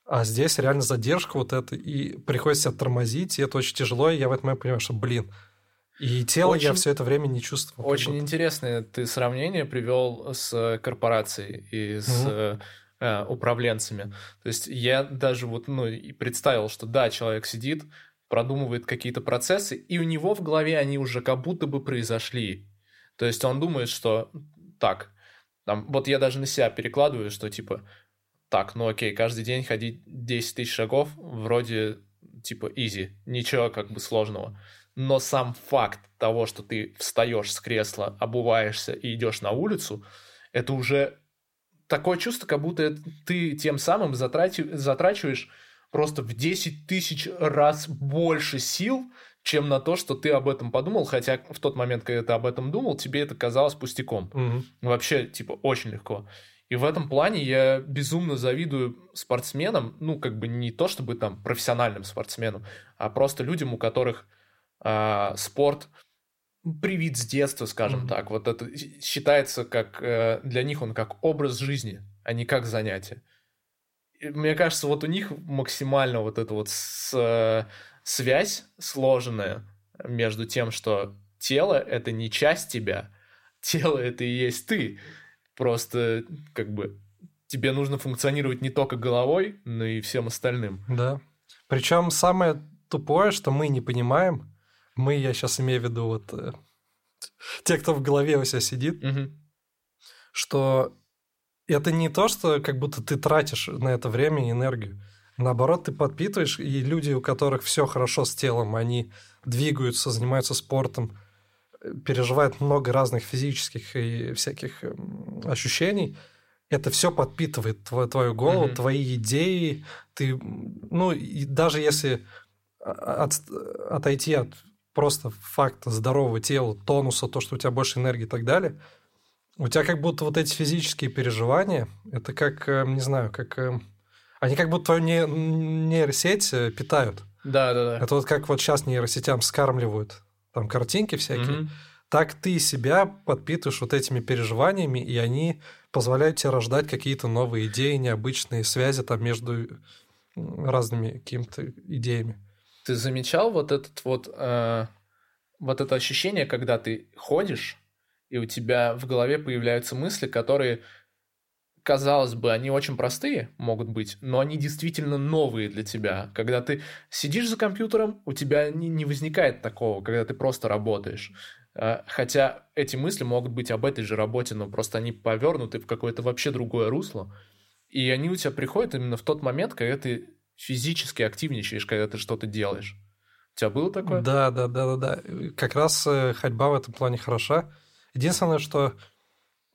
А здесь реально задержка вот эта, и приходится себя тормозить, и это очень тяжело, и я в этот момент понимаю, что, блин, и тело очень, я все это время не чувствовал.
Очень интересное ты сравнение привел с корпорацией и с угу. э, управленцами. То есть я даже вот ну, и представил, что да, человек сидит, продумывает какие-то процессы, и у него в голове они уже как будто бы произошли. То есть он думает, что так, там, вот я даже на себя перекладываю, что типа так, ну окей, каждый день ходить 10 тысяч шагов вроде типа изи, ничего как бы сложного. Но сам факт того, что ты встаешь с кресла, обуваешься и идешь на улицу, это уже такое чувство, как будто ты тем самым затрати, затрачиваешь просто в 10 тысяч раз больше сил, чем на то, что ты об этом подумал, хотя в тот момент, когда ты об этом думал, тебе это казалось пустяком.
Угу.
Вообще, типа, очень легко. И в этом плане я безумно завидую спортсменам, ну, как бы не то чтобы там профессиональным спортсменам, а просто людям, у которых э, спорт привит с детства, скажем mm-hmm. так. Вот это считается как э, для них он как образ жизни, а не как занятие. Мне кажется, вот у них максимально вот эта вот с, э, связь сложенная между тем, что тело это не часть тебя, тело это и есть ты. Просто как бы тебе нужно функционировать не только головой, но и всем остальным.
Да. Причем самое тупое, что мы не понимаем, мы, я сейчас имею в виду вот э, те, кто в голове у себя сидит,
угу.
что это не то, что как будто ты тратишь на это время и энергию. Наоборот, ты подпитываешь, и люди, у которых все хорошо с телом, они двигаются, занимаются спортом, переживает много разных физических и всяких эм, ощущений, это все подпитывает твою, твою голову, mm-hmm. твои идеи. Ты, ну, и даже если от, отойти от просто факта здорового тела, тонуса, то, что у тебя больше энергии и так далее, у тебя как будто вот эти физические переживания, это как, эм, не знаю, как... Эм, они как будто твою нейросеть э, питают.
Да, да, да.
Это вот как вот сейчас нейросетям скармливают там картинки всякие, mm-hmm. так ты себя подпитываешь вот этими переживаниями, и они позволяют тебе рождать какие-то новые идеи, необычные связи там между разными какими-то идеями.
Ты замечал вот этот вот э, вот это ощущение, когда ты ходишь и у тебя в голове появляются мысли, которые казалось бы, они очень простые могут быть, но они действительно новые для тебя. Когда ты сидишь за компьютером, у тебя не, не возникает такого, когда ты просто работаешь. Э, хотя эти мысли могут быть об этой же работе, но просто они повернуты в какое-то вообще другое русло. И они у тебя приходят именно в тот момент, когда ты физически активничаешь, когда ты что-то делаешь. У тебя было такое?
Да, да, да, да, да. Как раз э, ходьба в этом плане хороша. Единственное, что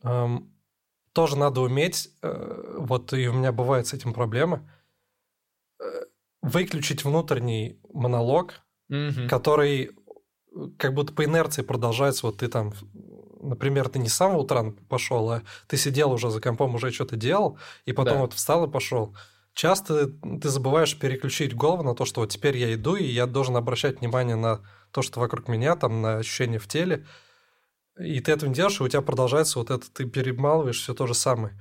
эм, тоже надо уметь, э, вот и у меня бывает с этим проблема, э, выключить внутренний монолог,
Мгм.
который как будто по инерции продолжается. Вот ты там, например, ты не с самого утра пошел, а ты сидел уже за компом, уже что-то делал, и потом
Да.
вот встал и пошел. Часто ты забываешь переключить голову на то, что вот теперь я иду, и я должен обращать внимание на то, что вокруг меня, там, на ощущения в теле. И ты это не делаешь, и у тебя продолжается вот это, ты перемалываешь все то же самое.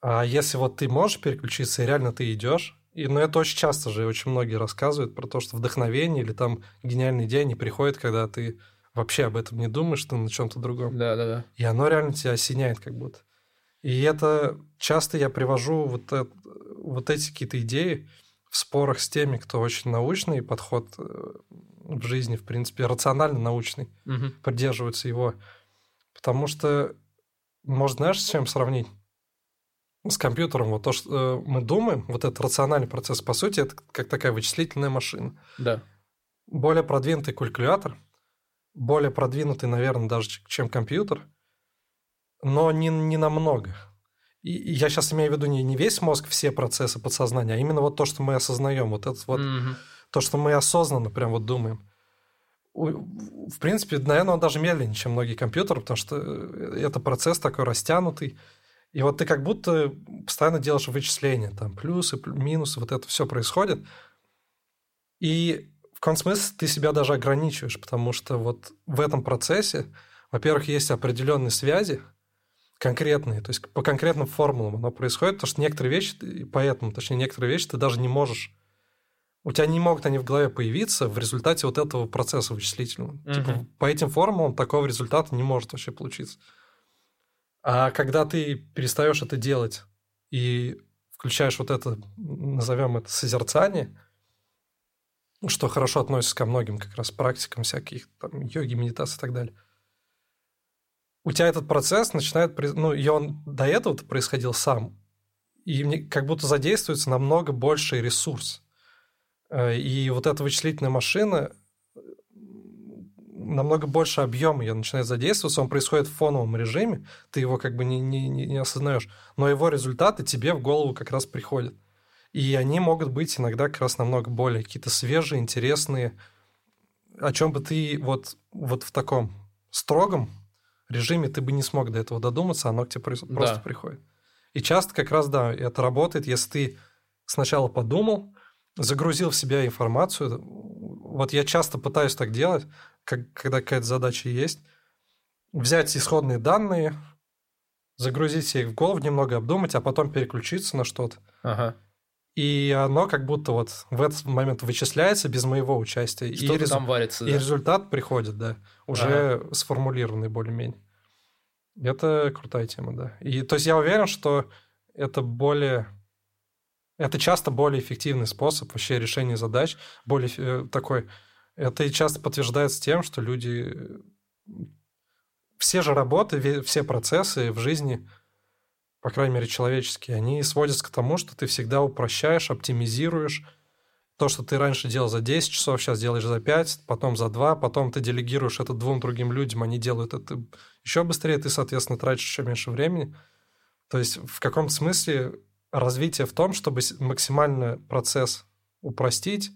А если вот ты можешь переключиться, и реально ты идешь, и, ну, это очень часто же, и очень многие рассказывают про то, что вдохновение или там гениальные идеи не приходят, когда ты вообще об этом не думаешь, ты на чем-то другом.
Да, да, да.
И оно реально тебя осеняет как будто. И это часто я привожу вот, это- вот эти какие-то идеи в спорах с теми, кто очень научный подход э, в жизни, в принципе, рационально научный,
Мгм.
придерживаются его. Потому что, может, знаешь, с чем сравнить? С компьютером. Вот то, что э, мы думаем, вот этот рациональный процесс, по сути, это как такая вычислительная машина.
Да.
Более продвинутый калькулятор, более продвинутый, наверное, даже чем компьютер, но не, не намного. И, я сейчас имею в виду не, не весь мозг, все процессы подсознания, а именно вот то, что мы осознаем, вот это вот
Мгм.
То, что мы осознанно прям вот думаем. В принципе, наверное, он даже медленнее, чем многие компьютеры, потому что э, это процесс такой растянутый. И вот ты как будто постоянно делаешь вычисления, там плюсы, плю- минусы, вот это все происходит. И в каком смысле ты себя даже ограничиваешь, потому что вот в этом процессе, во-первых, есть определенные связи, конкретные, то есть по конкретным формулам оно происходит, потому что некоторые вещи, поэтому, точнее, некоторые вещи ты даже не можешь у тебя не могут они в голове появиться в результате вот этого процесса вычислительного.
Мгм.
Типа по этим формулам такого результата не может вообще получиться. А когда ты перестаешь это делать и включаешь вот это, назовем это созерцание, что хорошо относится ко многим как раз практикам всяких там йоги, медитации и так далее. У тебя этот процесс начинает, ну, и он до этого происходил сам, и мне как будто задействуется намного больший ресурс. Э, И вот эта вычислительная машина намного больше объем ее начинает задействоваться, он происходит в фоновом режиме, ты его как бы не, не, не осознаешь, но его результаты тебе в голову как раз приходят. И они могут быть иногда как раз намного более какие-то свежие, интересные, о чем бы ты вот, вот в таком строгом режиме ты бы не смог до этого додуматься, оно к тебе прос- просто
Да.
приходит. И часто как раз, да, это работает, если ты сначала подумал, загрузил в себя информацию. Вот я часто пытаюсь так делать, как, когда какая-то задача есть. Взять исходные данные, загрузить их в голову, немного обдумать, а потом переключиться на что-то.
Ага.
И оно как будто вот в этот момент вычисляется без моего участия. и,
Что-то
резу-
там варится,
и
да.
результат приходит, да, уже сформулированный более-менее. Это крутая тема, да. И то есть я уверен, что это более... Это часто более эффективный способ вообще решения задач, более э, такой... Это и часто подтверждается тем, что люди... э, Все же работы, все процессы в жизни, по крайней мере, человеческие, они сводятся к тому, что ты всегда упрощаешь, оптимизируешь, то, что ты раньше делал за 10 часов, сейчас делаешь за 5, потом за 2, потом ты делегируешь это двум другим людям, они делают это еще быстрее, ты, соответственно, тратишь еще меньше времени. То есть в каком-то смысле развитие в том, чтобы максимально процесс упростить,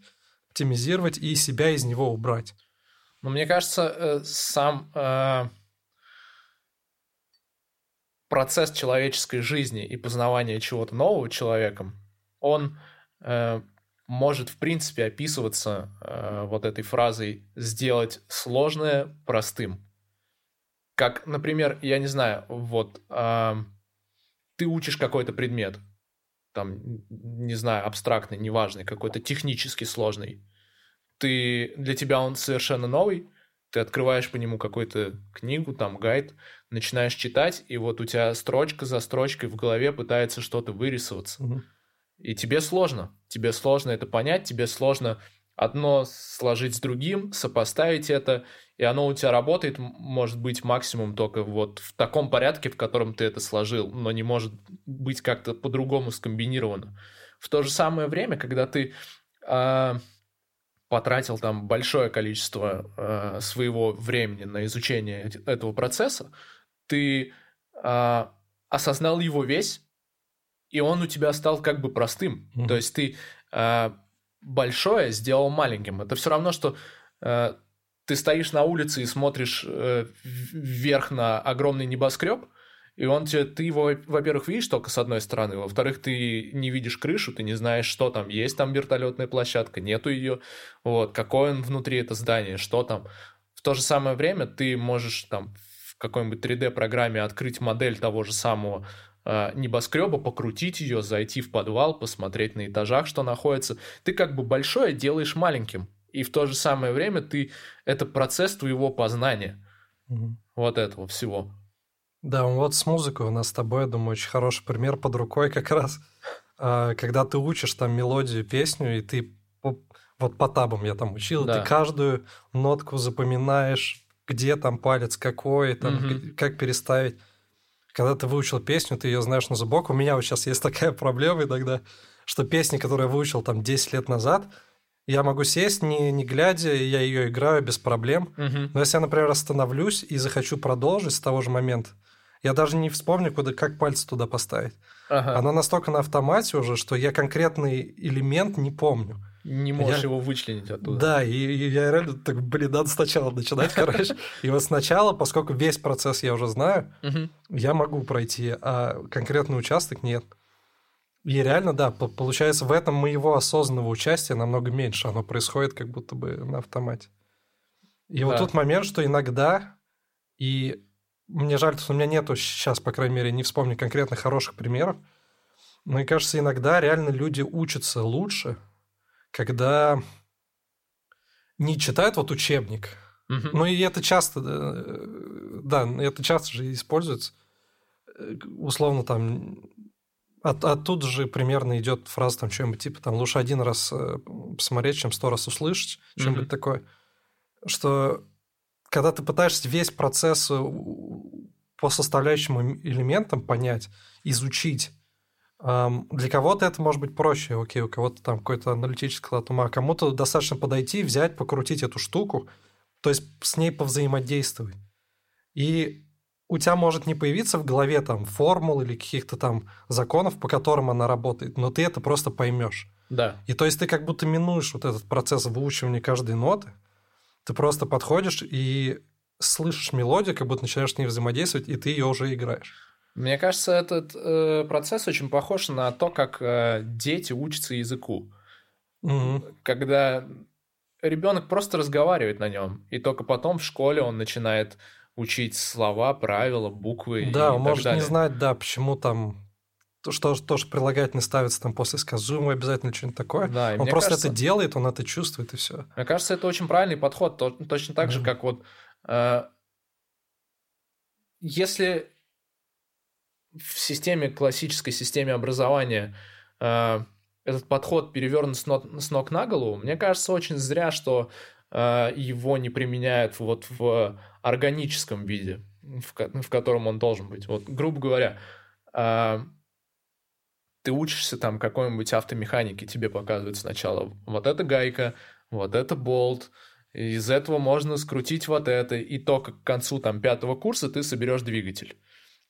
оптимизировать и себя из него убрать.
Но мне кажется, э, сам э, процесс человеческой жизни и познавания чего-то нового человеком, он э, может, в принципе, описываться вот этой фразой «сделать сложное простым». Как, например, я не знаю, вот ты учишь какой-то предмет, там, не знаю, абстрактный, неважный, какой-то технически сложный, ты, для тебя он совершенно новый, ты открываешь по нему какую-то книгу, там, гайд, начинаешь читать, и вот у тебя строчка за строчкой в голове пытается что-то вырисоваться.
Мгм.
И тебе сложно. Тебе сложно это понять, тебе сложно одно сложить с другим, сопоставить это, и оно у тебя работает, может быть, максимум только вот в таком порядке, в котором ты это сложил, но не может быть как-то по-другому скомбинировано. В то же самое время, когда ты а, потратил там большое количество а, своего времени на изучение этого процесса, ты а, осознал его весь, и он у тебя стал как бы простым.
Мгм.
То есть ты а, большое сделал маленьким. Это все равно, что а, ты стоишь на улице и смотришь э, вверх на огромный небоскреб, и он тебе, ты его, во-первых, видишь только с одной стороны, во-вторых, ты не видишь крышу, ты не знаешь, что там, есть там вертолетная площадка, нету ее, вот, какое он внутри это здание, что там. В то же самое время ты можешь там в какой-нибудь 3D-программе открыть модель того же самого э, небоскреба, покрутить ее, зайти в подвал, посмотреть на этажах, что находится. Ты как бы большое делаешь маленьким. И в то же самое время ты это процесс твоего познания
Мгм.
вот этого всего.
Да, вот с музыкой у нас с тобой, я думаю, очень хороший пример под рукой как раз. А, Когда ты учишь там мелодию, песню, и ты вот по табам я там учил,
Да.
ты каждую нотку запоминаешь, где там палец какой, там, г- как переставить. Когда ты выучил песню, ты ее знаешь на зубок. У меня вот сейчас есть такая проблема иногда, что песни, которые я выучил там 10 лет назад, я могу сесть, не, не глядя, я ее играю без проблем.
Мгм.
Но если я, например, остановлюсь и захочу продолжить с того же момента, я даже не вспомню, куда, как пальцы туда
поставить.Ага.
Оно настолько на автомате уже, что я конкретный элемент не помню.
Не можешь
Я-
его вычленить оттуда.
Да, и, и я реально так, блин, надо сначала начинать, короче. И вот сначала, поскольку весь процесс я уже знаю, я могу пройти, а конкретный участок нет. И реально, да, по- получается, в этом моего осознанного участия намного меньше. Оно происходит как будто бы на автомате. И вот
Да.
тот момент, что иногда, и мне жаль, что у меня нету сейчас, по крайней мере, не вспомню конкретно хороших примеров, но мне кажется, иногда реально люди учатся лучше, когда не читают вот учебник,
Мгм.
ну и это часто, э, да, это часто же используется. Э, Условно там от, оттуда же примерно идет фраза там что-нибудь типа там лучше один раз э, посмотреть, чем сто раз услышать, что-нибудь
Мгм.
такое. Что когда ты пытаешься весь процесс э, по составляющим элементам понять, изучить, для кого-то это может быть проще, окей, у кого-то там какой-то аналитический склад ума, а кому-то достаточно подойти, взять, покрутить эту штуку, то есть с ней повзаимодействовать. И у тебя может не появиться в голове там формул или каких-то там законов, по которым она работает, но ты это просто поймешь.
Да.
И то есть ты как будто минуешь вот этот процесс выучивания каждой ноты, ты просто подходишь и слышишь мелодию, как будто начинаешь с ней взаимодействовать, и ты ее уже играешь.
Мне кажется, этот э, процесс очень похож на то, как э, дети учатся языку.
Мгм.
Когда ребенок просто разговаривает на нем, и только потом в школе он начинает учить слова, правила, буквы и
Да, он
так
может
далее.
не знать, да, почему там то, что тоже прилагательное ставится там после сказуемого обязательно что-нибудь такое.
Да, и
он просто
кажется-
это делает, он это чувствует, и все.
Мне кажется, это очень правильный подход. То- точно так же,
Мгм.
как вот э, если в системе, классической системе образования э, этот подход перевернут с ног, с ног на голову, мне кажется, очень зря, что э, его не применяют вот в органическом виде, в, в котором он должен быть. Вот, грубо говоря, э, ты учишься там какой-нибудь автомеханике, тебе показывают сначала вот эта гайка, вот это болт, из этого можно скрутить вот это, и только к концу там пятого курса ты соберешь двигатель.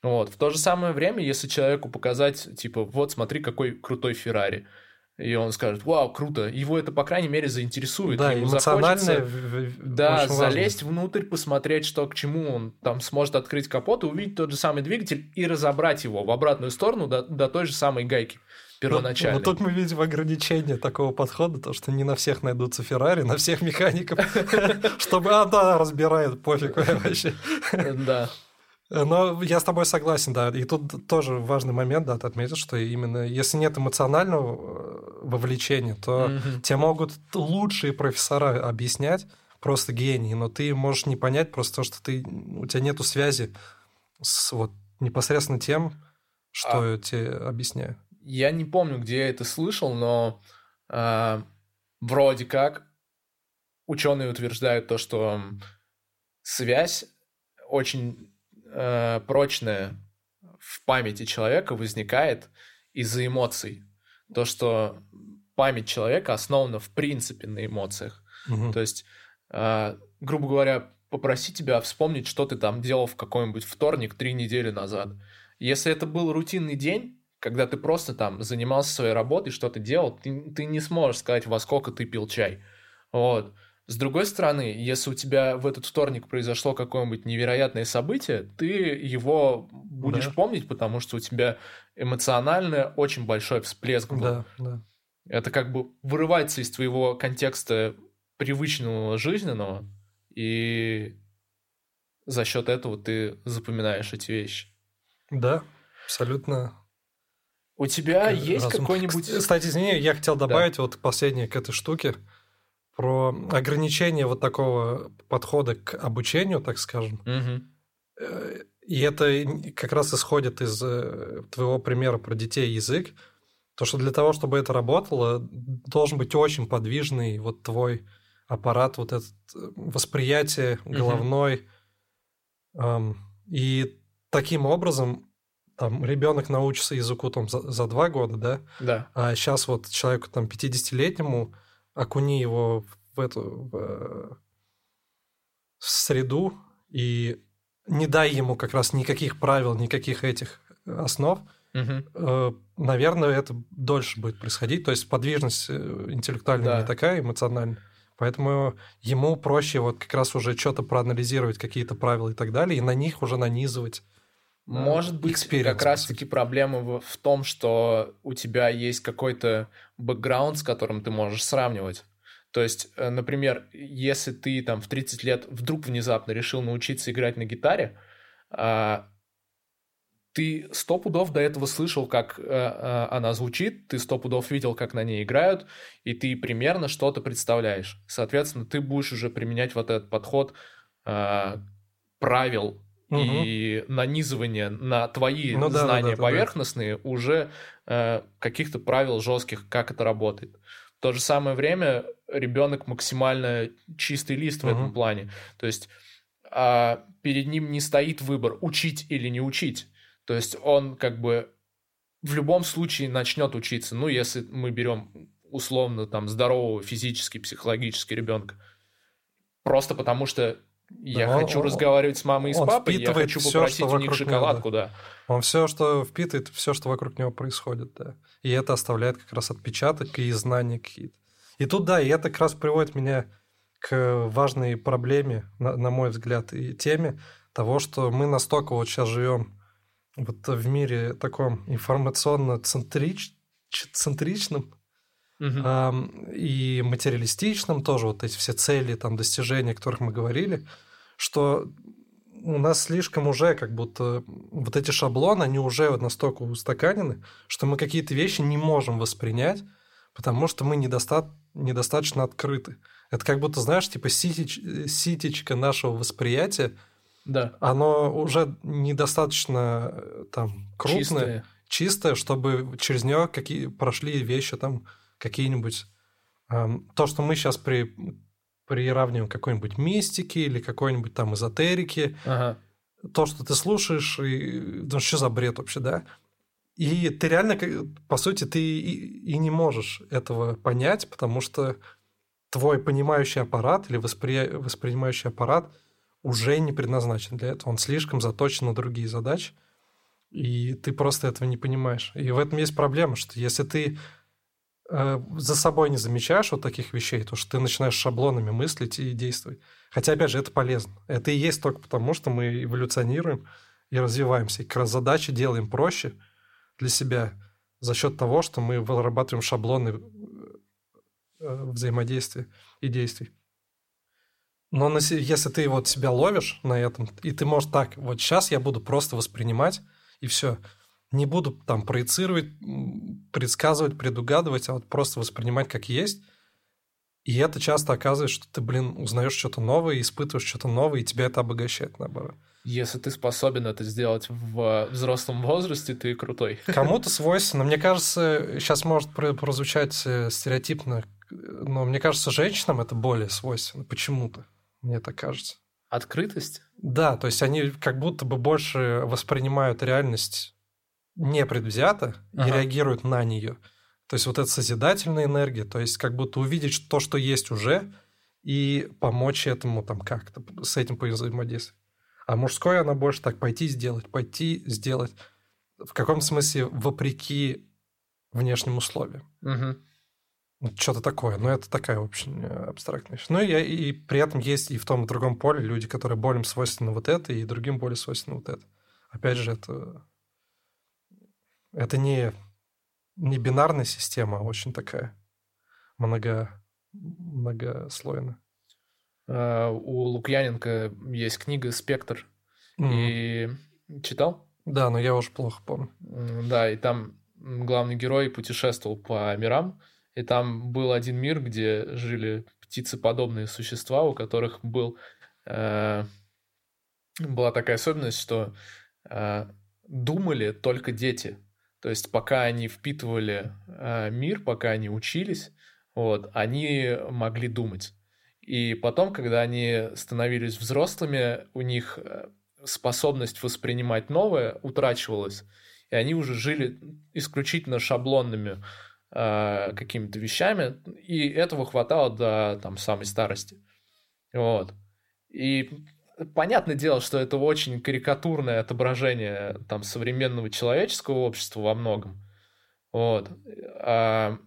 Вот. В то же самое время, если человеку показать, типа, вот смотри, какой крутой Феррари, и он скажет, вау, круто, его это, по крайней мере, заинтересует.
Да,
ему
в-
да,
очень важно.
залезть внутрь, посмотреть, что к чему он там сможет открыть капот и увидеть тот же самый двигатель и разобрать его в обратную сторону до, до той же самой гайки
Но,
первоначальной.
но тут мы видим ограничение такого подхода, то, что не на всех найдутся Феррари, на всех механиков, чтобы, а, да, разбирает, пофиг вообще.
Да.
Но я с тобой согласен, да. И тут тоже важный момент, да, ты отметил, что именно если нет эмоционального э, вовлечения, то
Мгм.
тебе могут лучшие профессора объяснять, просто гений, но ты можешь не понять просто то, что ты, у тебя нету связи с вот непосредственно тем, что а, тебе объясняю.
Я не помню, где я это слышал, но э, вроде как ученые утверждают то, что связь очень э, прочная в памяти человека возникает из-за эмоций. То, что память человека основана в принципе на эмоциях. Угу. То есть, э, грубо говоря, попроси тебя вспомнить, что ты там делал в какой-нибудь вторник три недели назад. Если это был рутинный день, когда ты просто там занимался своей работой, что-то делал, ты, ты не сможешь сказать, во сколько ты пил чай. Вот. С другой стороны, если у тебя в этот вторник произошло какое-нибудь невероятное событие, ты его будешь да. помнить, потому что у тебя эмоционально очень большой всплеск был.
Да, да.
Это как бы вырывается из твоего контекста привычного жизненного, и за счет этого ты запоминаешь эти вещи.
Да, абсолютно.
У тебя есть какой-нибудь...
Кстати, извини, я хотел добавить да. вот последнее к этой штуке про ограничение вот такого подхода к обучению, так скажем.
Угу.
И это как раз исходит из э, твоего примера про детей язык. То, что для того, чтобы это работало, должен быть очень подвижный вот твой аппарат, вот этот э, восприятие головной. Угу. Эм, и таким образом там ребенок научится языку там за, за два года, да?
Да.
А сейчас вот человеку там 50-летнему окуни его в эту в, в среду и не дай ему как раз никаких правил, никаких этих основ,
угу.
наверное, это дольше будет происходить. То есть подвижность э, интеллектуальная да. не такая, эмоциональная. Поэтому ему проще вот как раз уже что-то проанализировать, какие-то правила и так далее, и на них уже нанизывать
может быть, как раз-таки проблема в, в том, что у тебя есть какой-то бэкграунд, с которым ты можешь сравнивать. То есть, э, например, если ты там в 30 лет вдруг внезапно решил научиться играть на гитаре, а, ты сто пудов до этого слышал, как э, э, она звучит, ты сто пудов видел, как на ней играют, и ты примерно что-то представляешь. Соответственно, ты будешь уже применять вот этот подход правил угу. и нанизывание на твои ну, знания да, да, поверхностные да. уже э, каких-то правил жестких, как это работает. В то же самое время ребенок максимально чистый лист угу. в этом плане. То есть а перед ним не стоит выбор учить или не учить. То есть он как бы в любом случае начнет учиться. Ну, если мы берем условно там здорового физически, психологически ребенка. Просто потому что я да, хочу он, разговаривать с мамой и с папой, я хочу все, попросить у них шоколадку, него, да. да.
Он все, что впитывает, все, что вокруг него происходит, да. И это оставляет как раз отпечаток и знания какие-то. И тут, да, и это как раз приводит меня к важной проблеме, на, на мой взгляд, и теме того, что мы настолько вот сейчас живем вот в мире таком информационно-центричном,
угу.
и материалистичном тоже, вот эти все цели, там, достижения, о которых мы говорили, что у нас слишком уже как будто вот эти шаблоны, они уже настолько устаканены, что мы какие-то вещи не можем воспринять, потому что мы недоста... недостаточно открыты. Это как будто, знаешь, типа ситич... ситечка нашего восприятия,
да.
оно уже недостаточно э, там крупное, чистое, чистое чтобы через нее какие прошли вещи там какие-нибудь... То, что мы сейчас при, приравниваем к какой-нибудь мистике или какой-нибудь там эзотерике,
ага.
то, что ты слушаешь, и, ну, что за бред вообще, да? И ты реально, по сути, ты и, и не можешь этого понять, потому что твой понимающий аппарат или воспри... воспринимающий аппарат уже не предназначен для этого. Он слишком заточен на другие задачи, и ты просто этого не понимаешь. И в этом есть проблема, что если ты Э, за собой не замечаешь вот таких вещей, то что ты начинаешь шаблонами мыслить и действовать. Хотя, опять же, это полезно. Это и есть только потому, что мы эволюционируем и развиваемся. И как раз задачи делаем проще для себя за счет того, что мы вырабатываем шаблоны э, взаимодействия и действий. Но если ты вот себя ловишь на этом, и ты можешь так, вот сейчас я буду просто воспринимать, и все – не буду там проецировать, предсказывать, предугадывать, а вот просто воспринимать как есть, И это часто оказывает, что ты, блин, узнаешь что-то новое, испытываешь что-то новое, и тебя это обогащает, наоборот.
Если ты способен это сделать в взрослом возрасте, ты крутой.
Кому-то свойственно. Мне кажется, сейчас может прозвучать э, стереотипно, но мне кажется, женщинам это более свойственно. Почему-то. Мне так кажется.
Открытость?
Да, то есть они как будто бы больше воспринимают реальность непредвзято ага. и реагируют на нее. То есть вот эта созидательная энергия, то есть как будто увидеть то, что есть уже, и помочь этому там как-то с этим взаимодействовать. А мужской она больше так пойти сделать, пойти сделать. В каком смысле вопреки внешним условиям. Угу. Что-то такое. Но это такая очень абстрактная вещь. Ну и, и при этом есть и в том и другом поле люди, которые более свойственны вот это, и другим более свойственно вот это. Опять же, это, это не, не бинарная система, а очень такая много, многослойная.
Э, у Лукьяненко есть книга «Спектр». Mm. И читал?
Да, но я уже плохо помню.
Да, и там главный герой путешествовал по мирам, и там был один мир, где жили птицеподобные существа, у которых был, э, была такая особенность, что э, думали только дети. То есть пока они впитывали э, мир, пока они учились, вот, они могли думать. И потом, когда они становились взрослыми, у них э, способность воспринимать новое утрачивалась, и они уже жили исключительно шаблонными э, какими-то вещами, и этого хватало до там самой старости. Вот. И понятное дело, что это очень карикатурное отображение там современного человеческого общества во многом. Вот. А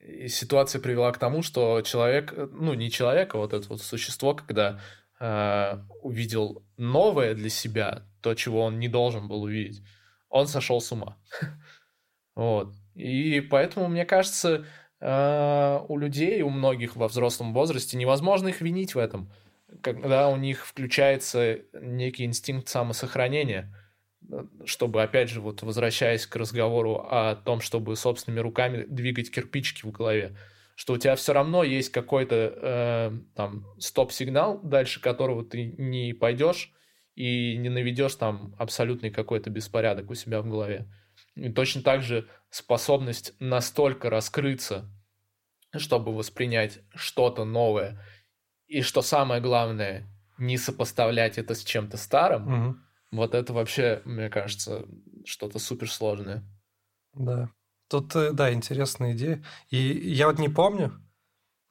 и ситуация привела к тому, что человек, ну не человек, а вот это вот существо, когда э, увидел новое для себя, то, чего он не должен был увидеть, он сошел с ума. вот. И поэтому, мне кажется, э, у людей, у многих во взрослом возрасте невозможно их винить в этом, когда у них включается некий инстинкт самосохранения – чтобы, опять же, вот возвращаясь к разговору о том, чтобы собственными руками двигать кирпичики в голове, что у тебя все равно есть какой-то э, там стоп-сигнал, дальше которого ты не пойдешь и не наведешь там абсолютный какой-то беспорядок у себя в голове. И точно так же способность настолько раскрыться, чтобы воспринять что-то новое, и что самое главное, не сопоставлять это с чем-то старым, угу вот это вообще, мне кажется, что-то суперсложное.
Да. Тут, э, да, интересная идея. И я вот не помню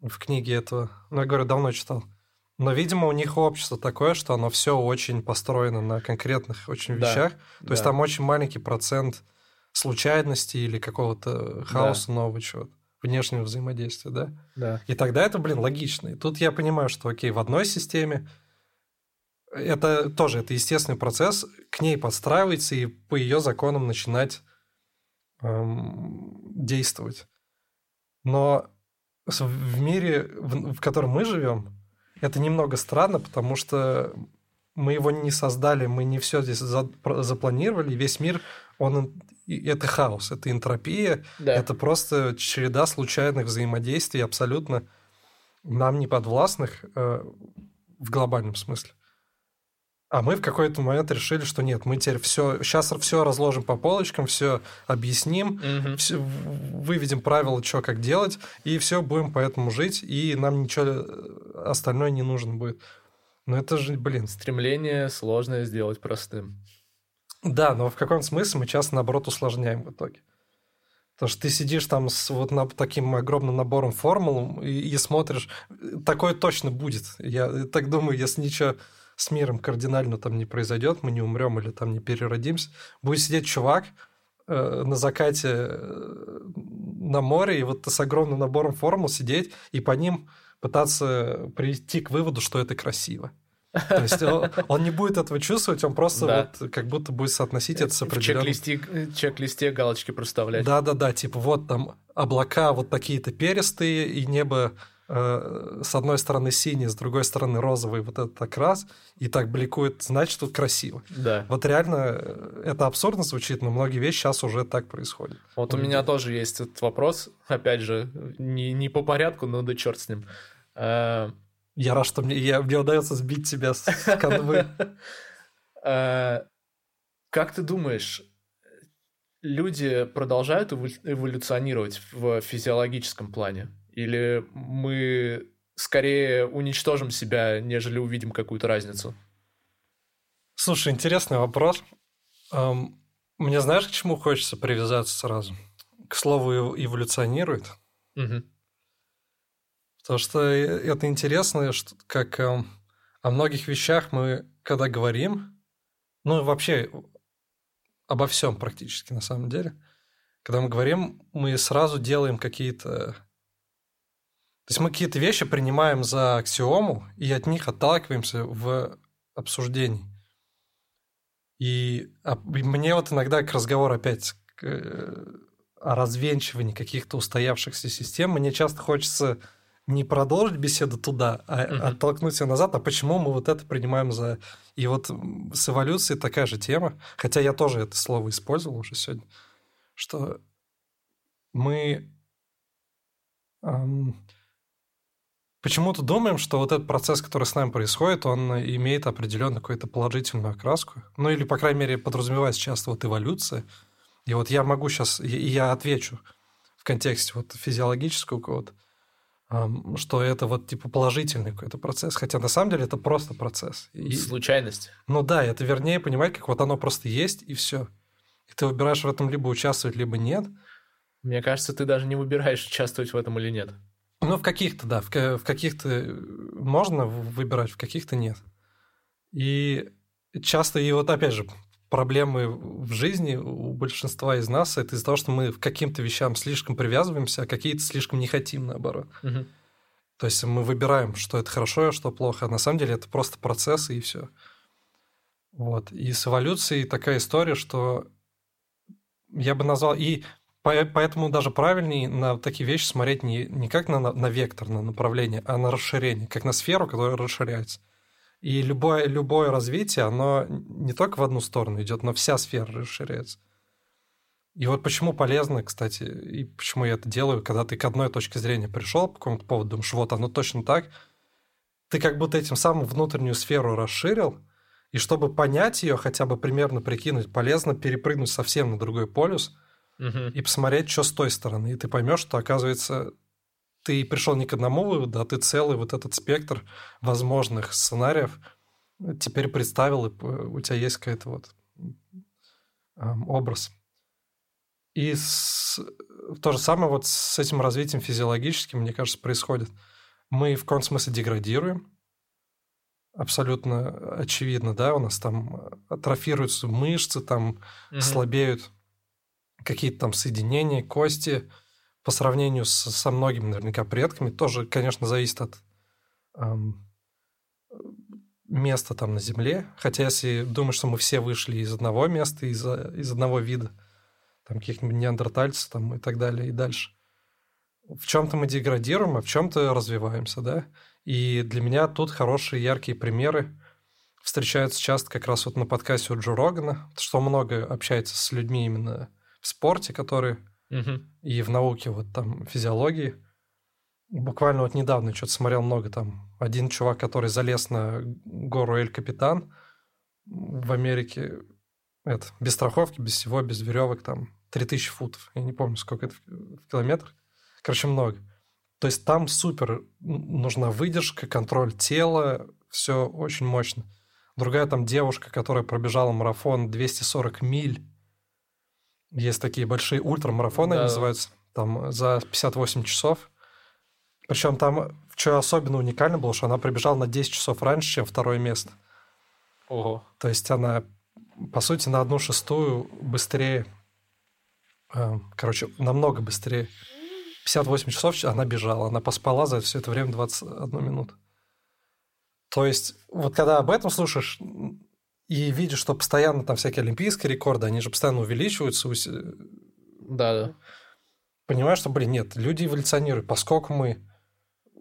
в книге этого, ну, я говорю, давно читал. Но, видимо, у них общество такое, что оно все очень построено на конкретных очень да, вещах. То да. есть там очень маленький процент случайности или какого-то хаоса да. нового чего-то, внешнего взаимодействия, да?
Да.
И тогда это, блин, логично. И тут я понимаю, что, окей, в одной системе это тоже это естественный процесс, к ней подстраиваться и по ее законам начинать эм, действовать. Но в мире, в, в котором мы живем, это немного странно, потому что мы его не создали, мы не все здесь за, запланировали, весь мир, он это хаос, это энтропия, да. это просто череда случайных взаимодействий, абсолютно нам не подвластных э, в глобальном смысле. А мы в какой-то момент решили, что нет, мы теперь все, сейчас все разложим по полочкам, все объясним, угу. все, выведем правила, что как делать, и все, будем по этому жить, и нам ничего э, остальное не нужно будет. Но это же, блин...
Стремление сложное сделать простым.
Да, но в каком смысле мы часто, наоборот, усложняем в итоге. Потому что ты сидишь там с вот на, таким огромным набором формул и, и смотришь, такое точно будет. Я так думаю, если ничего с миром кардинально там не произойдет, мы не умрем или там не переродимся, будет сидеть чувак э, на закате э, на море и вот с огромным набором формул сидеть и по ним пытаться прийти к выводу, что это красиво. То есть он, он не будет этого чувствовать, он просто да. вот как будто будет соотносить это с определенным...
В чек-листе, чек-листе галочки проставлять.
Да-да-да, типа вот там облака вот такие-то перистые, и небо э, с одной стороны синий, с другой стороны розовый вот этот окрас, и так бликует, значит, тут красиво.
Да.
Вот реально э, это абсурдно звучит, но многие вещи сейчас уже так происходят.
Вот у меня тоже есть этот вопрос, опять же, не, не по порядку, но да черт с ним.
Я рад, что мне, я, мне удается сбить тебя с канвы.
Э, Как ты думаешь, люди продолжают эволю- эволюционировать в физиологическом плане? Или мы скорее уничтожим себя, нежели увидим какую-то разницу?
Слушай, интересный вопрос. Эм, Мне знаешь, к чему хочется привязаться сразу? К слову «эв- эволюционирует.
Мгм.
Потому что э, это интересно, что как эм, о многих вещах мы, когда говорим, ну вообще обо всем практически на самом деле, когда мы говорим, мы сразу делаем какие-то... То есть мы какие-то вещи принимаем за аксиому и от них отталкиваемся в обсуждении. И и мне вот иногда к разговору опять к, э, о развенчивании каких-то устоявшихся систем, мне часто хочется не продолжить беседу туда, а
Мгм.
оттолкнуть себя назад, а почему мы вот это принимаем за... И вот с эволюцией такая же тема, хотя я тоже это слово использовал уже сегодня, что мы ам, почему-то думаем, что вот этот процесс, который с нами происходит, он имеет определенную какую-то положительную окраску. Ну или, по крайней мере, подразумевается часто вот эволюция. И вот я могу сейчас, и я отвечу в контексте вот физиологического какого-то, ам, что это вот типа положительный какой-то процесс, хотя на самом деле это просто процесс. И-
Случайность.
ну да, это вернее понимать, как вот оно просто есть и все. И ты выбираешь в этом либо участвовать, либо нет.
Мне кажется, ты даже не выбираешь, участвовать в этом или нет.
Ну, в каких-то, да, в, ка- в каких-то э, можно выбирать, в каких-то нет. И часто, и вот опять же, проблемы в жизни у большинства из нас это из-за того, что мы к каким-то вещам слишком привязываемся, а какие-то слишком не хотим, наоборот.
Мгм.
То есть мы выбираем, что это хорошо, а что плохо. А на самом деле это просто процессы и все. Вот. И с эволюцией такая история, что я бы назвал... И по- поэтому даже правильнее на такие вещи смотреть не, не как на, на вектор, на направление, а на расширение, как на сферу, которая расширяется. И любое, любое развитие, оно не только в одну сторону идет, но вся сфера расширяется. И вот почему полезно, кстати, и почему я это делаю, когда ты к одной точке зрения пришел по какому-то поводу, думаешь, вот оно точно так, ты как будто этим самым внутреннюю сферу расширил, и чтобы понять ее, хотя бы примерно прикинуть, полезно перепрыгнуть совсем на другой полюс
Мгм.
и посмотреть, что с той стороны. И ты поймешь, что, оказывается, ты пришел не к одному выводу, а ты целый вот этот спектр возможных сценариев теперь представил, и п- у тебя есть какой-то вот эм, образ. И с- то же самое вот с этим развитием физиологическим, мне кажется, происходит. Мы в каком смысле деградируем, абсолютно очевидно, да, у нас там атрофируются мышцы, там
Мгм.
слабеют какие-то там соединения, кости по сравнению с- со многими наверняка предками. Тоже, конечно, зависит от ам, места там на Земле. Хотя если думаешь, что мы все вышли из одного места, из, из одного вида, там каких-нибудь неандертальцев там, и так далее, и дальше. В чем-то мы деградируем, а в чем-то развиваемся, да? И для меня тут хорошие, яркие примеры встречаются часто как раз вот на подкасте у Джо Рогана, что много общается с людьми именно в спорте, которые
Мгм.
и в науке, вот там, физиологии. Буквально вот недавно что-то смотрел много там. Один чувак, который залез на гору Эль-Капитан в Америке, это, без страховки, без всего, без веревок, там, 3000 футов. Я не помню, сколько это в километрах. Короче, много. То есть там супер нужна выдержка, контроль тела, все очень мощно. Другая там девушка, которая пробежала марафон 240 миль. Есть такие большие ультрамарафоны,
Да.
называются, там за 58 часов. Причем там, что особенно уникально было, что она пробежала на 10 часов раньше, чем второе место.
Ого.
То есть она, по сути, на одну шестую быстрее, э, короче, намного быстрее. 58 часов она бежала, она поспала за все это время 21 минуту. То есть, вот когда об этом слушаешь и видишь, что постоянно там всякие олимпийские рекорды, они же постоянно увеличиваются, ус-
Да, да.
понимаешь, что, блин, нет, люди эволюционируют, поскольку мы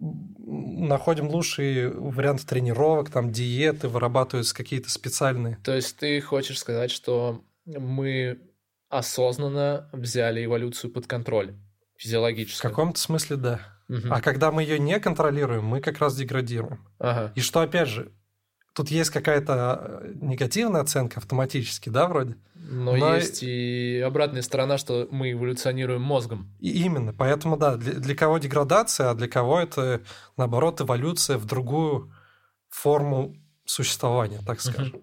находим лучшие варианты тренировок, там диеты, вырабатываются какие-то специальные.
То есть ты хочешь сказать, что мы осознанно взяли эволюцию под контроль физиологически?
В каком-то смысле да. Угу. А когда мы ее не контролируем, мы как раз деградируем. Ага. И что, опять же, тут есть какая-то э, негативная оценка автоматически, да, вроде?
Но, Но есть и обратная сторона, что мы эволюционируем мозгом.
И именно, поэтому да, для, для кого деградация, а для кого это, наоборот, эволюция в другую форму существования, так скажем.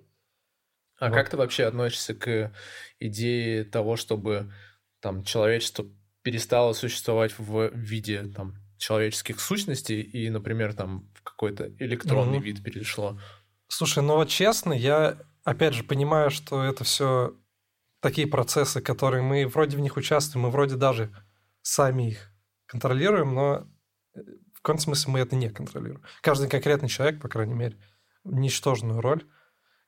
А вот. как ты вообще относишься к идее того, чтобы там человечество перестало существовать в виде там человеческих сущностей и, например, там в какой-то электронный mm-hmm. вид перешло?
Слушай, ну вот честно, я опять же понимаю, что это все такие процессы, которые мы вроде в них участвуем, мы вроде даже сами их контролируем, но в каком смысле мы это не контролируем. Каждый конкретный человек, по крайней мере, ничтожную роль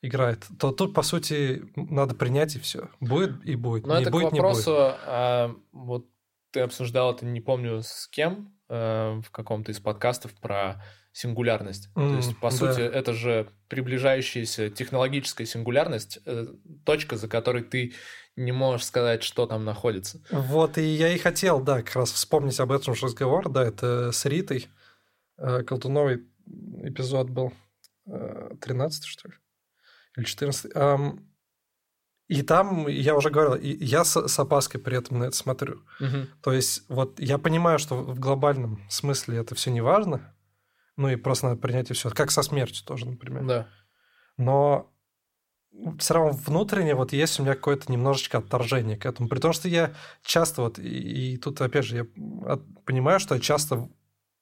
играет, то тут, по сути, надо принять и все. Будет и будет.
Но не это будет, к вопросу, не будет. А, вот ты обсуждал это, не помню с кем, а, в каком-то из подкастов про сингулярность. Mm, То есть, по да. сути, это же приближающаяся технологическая сингулярность, э, точка, за которой ты не можешь сказать, что там находится.
Вот, и я и хотел, да, как раз вспомнить об этом разговор, да, это с Ритой, э, Колтуновый эпизод был, 13 э, что ли, или 14 и там, я уже говорил, я с, с опаской при этом на это смотрю. Угу. То есть, вот я понимаю, что в глобальном смысле это все не важно, ну и просто надо принять и все. Как со смертью тоже, например.
Да.
Но все равно внутренне вот есть у меня какое-то немножечко отторжение к этому. При том, что я часто вот, и, и тут опять же я понимаю, что я часто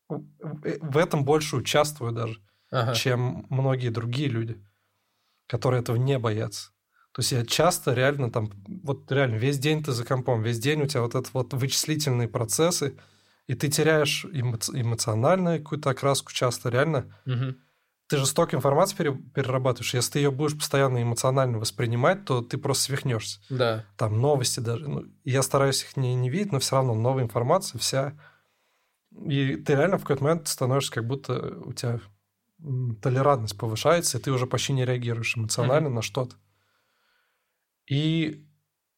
в этом больше участвую даже, ага. чем многие другие люди, которые этого не боятся. То есть я часто реально там, вот реально весь день ты за компом, весь день у тебя вот это вот вычислительные процессы, и ты теряешь эмо- эмоциональную какую-то окраску часто, реально.
Угу.
Ты же столько информации пере- перерабатываешь. Если ты ее будешь постоянно эмоционально воспринимать, то ты просто свихнешься.
Да.
Там новости даже. Ну, я стараюсь их не, не видеть, но все равно новая информация вся. И ты реально в какой-то момент становишься, как будто у тебя толерантность повышается, и ты уже почти не реагируешь эмоционально mm на что-то. И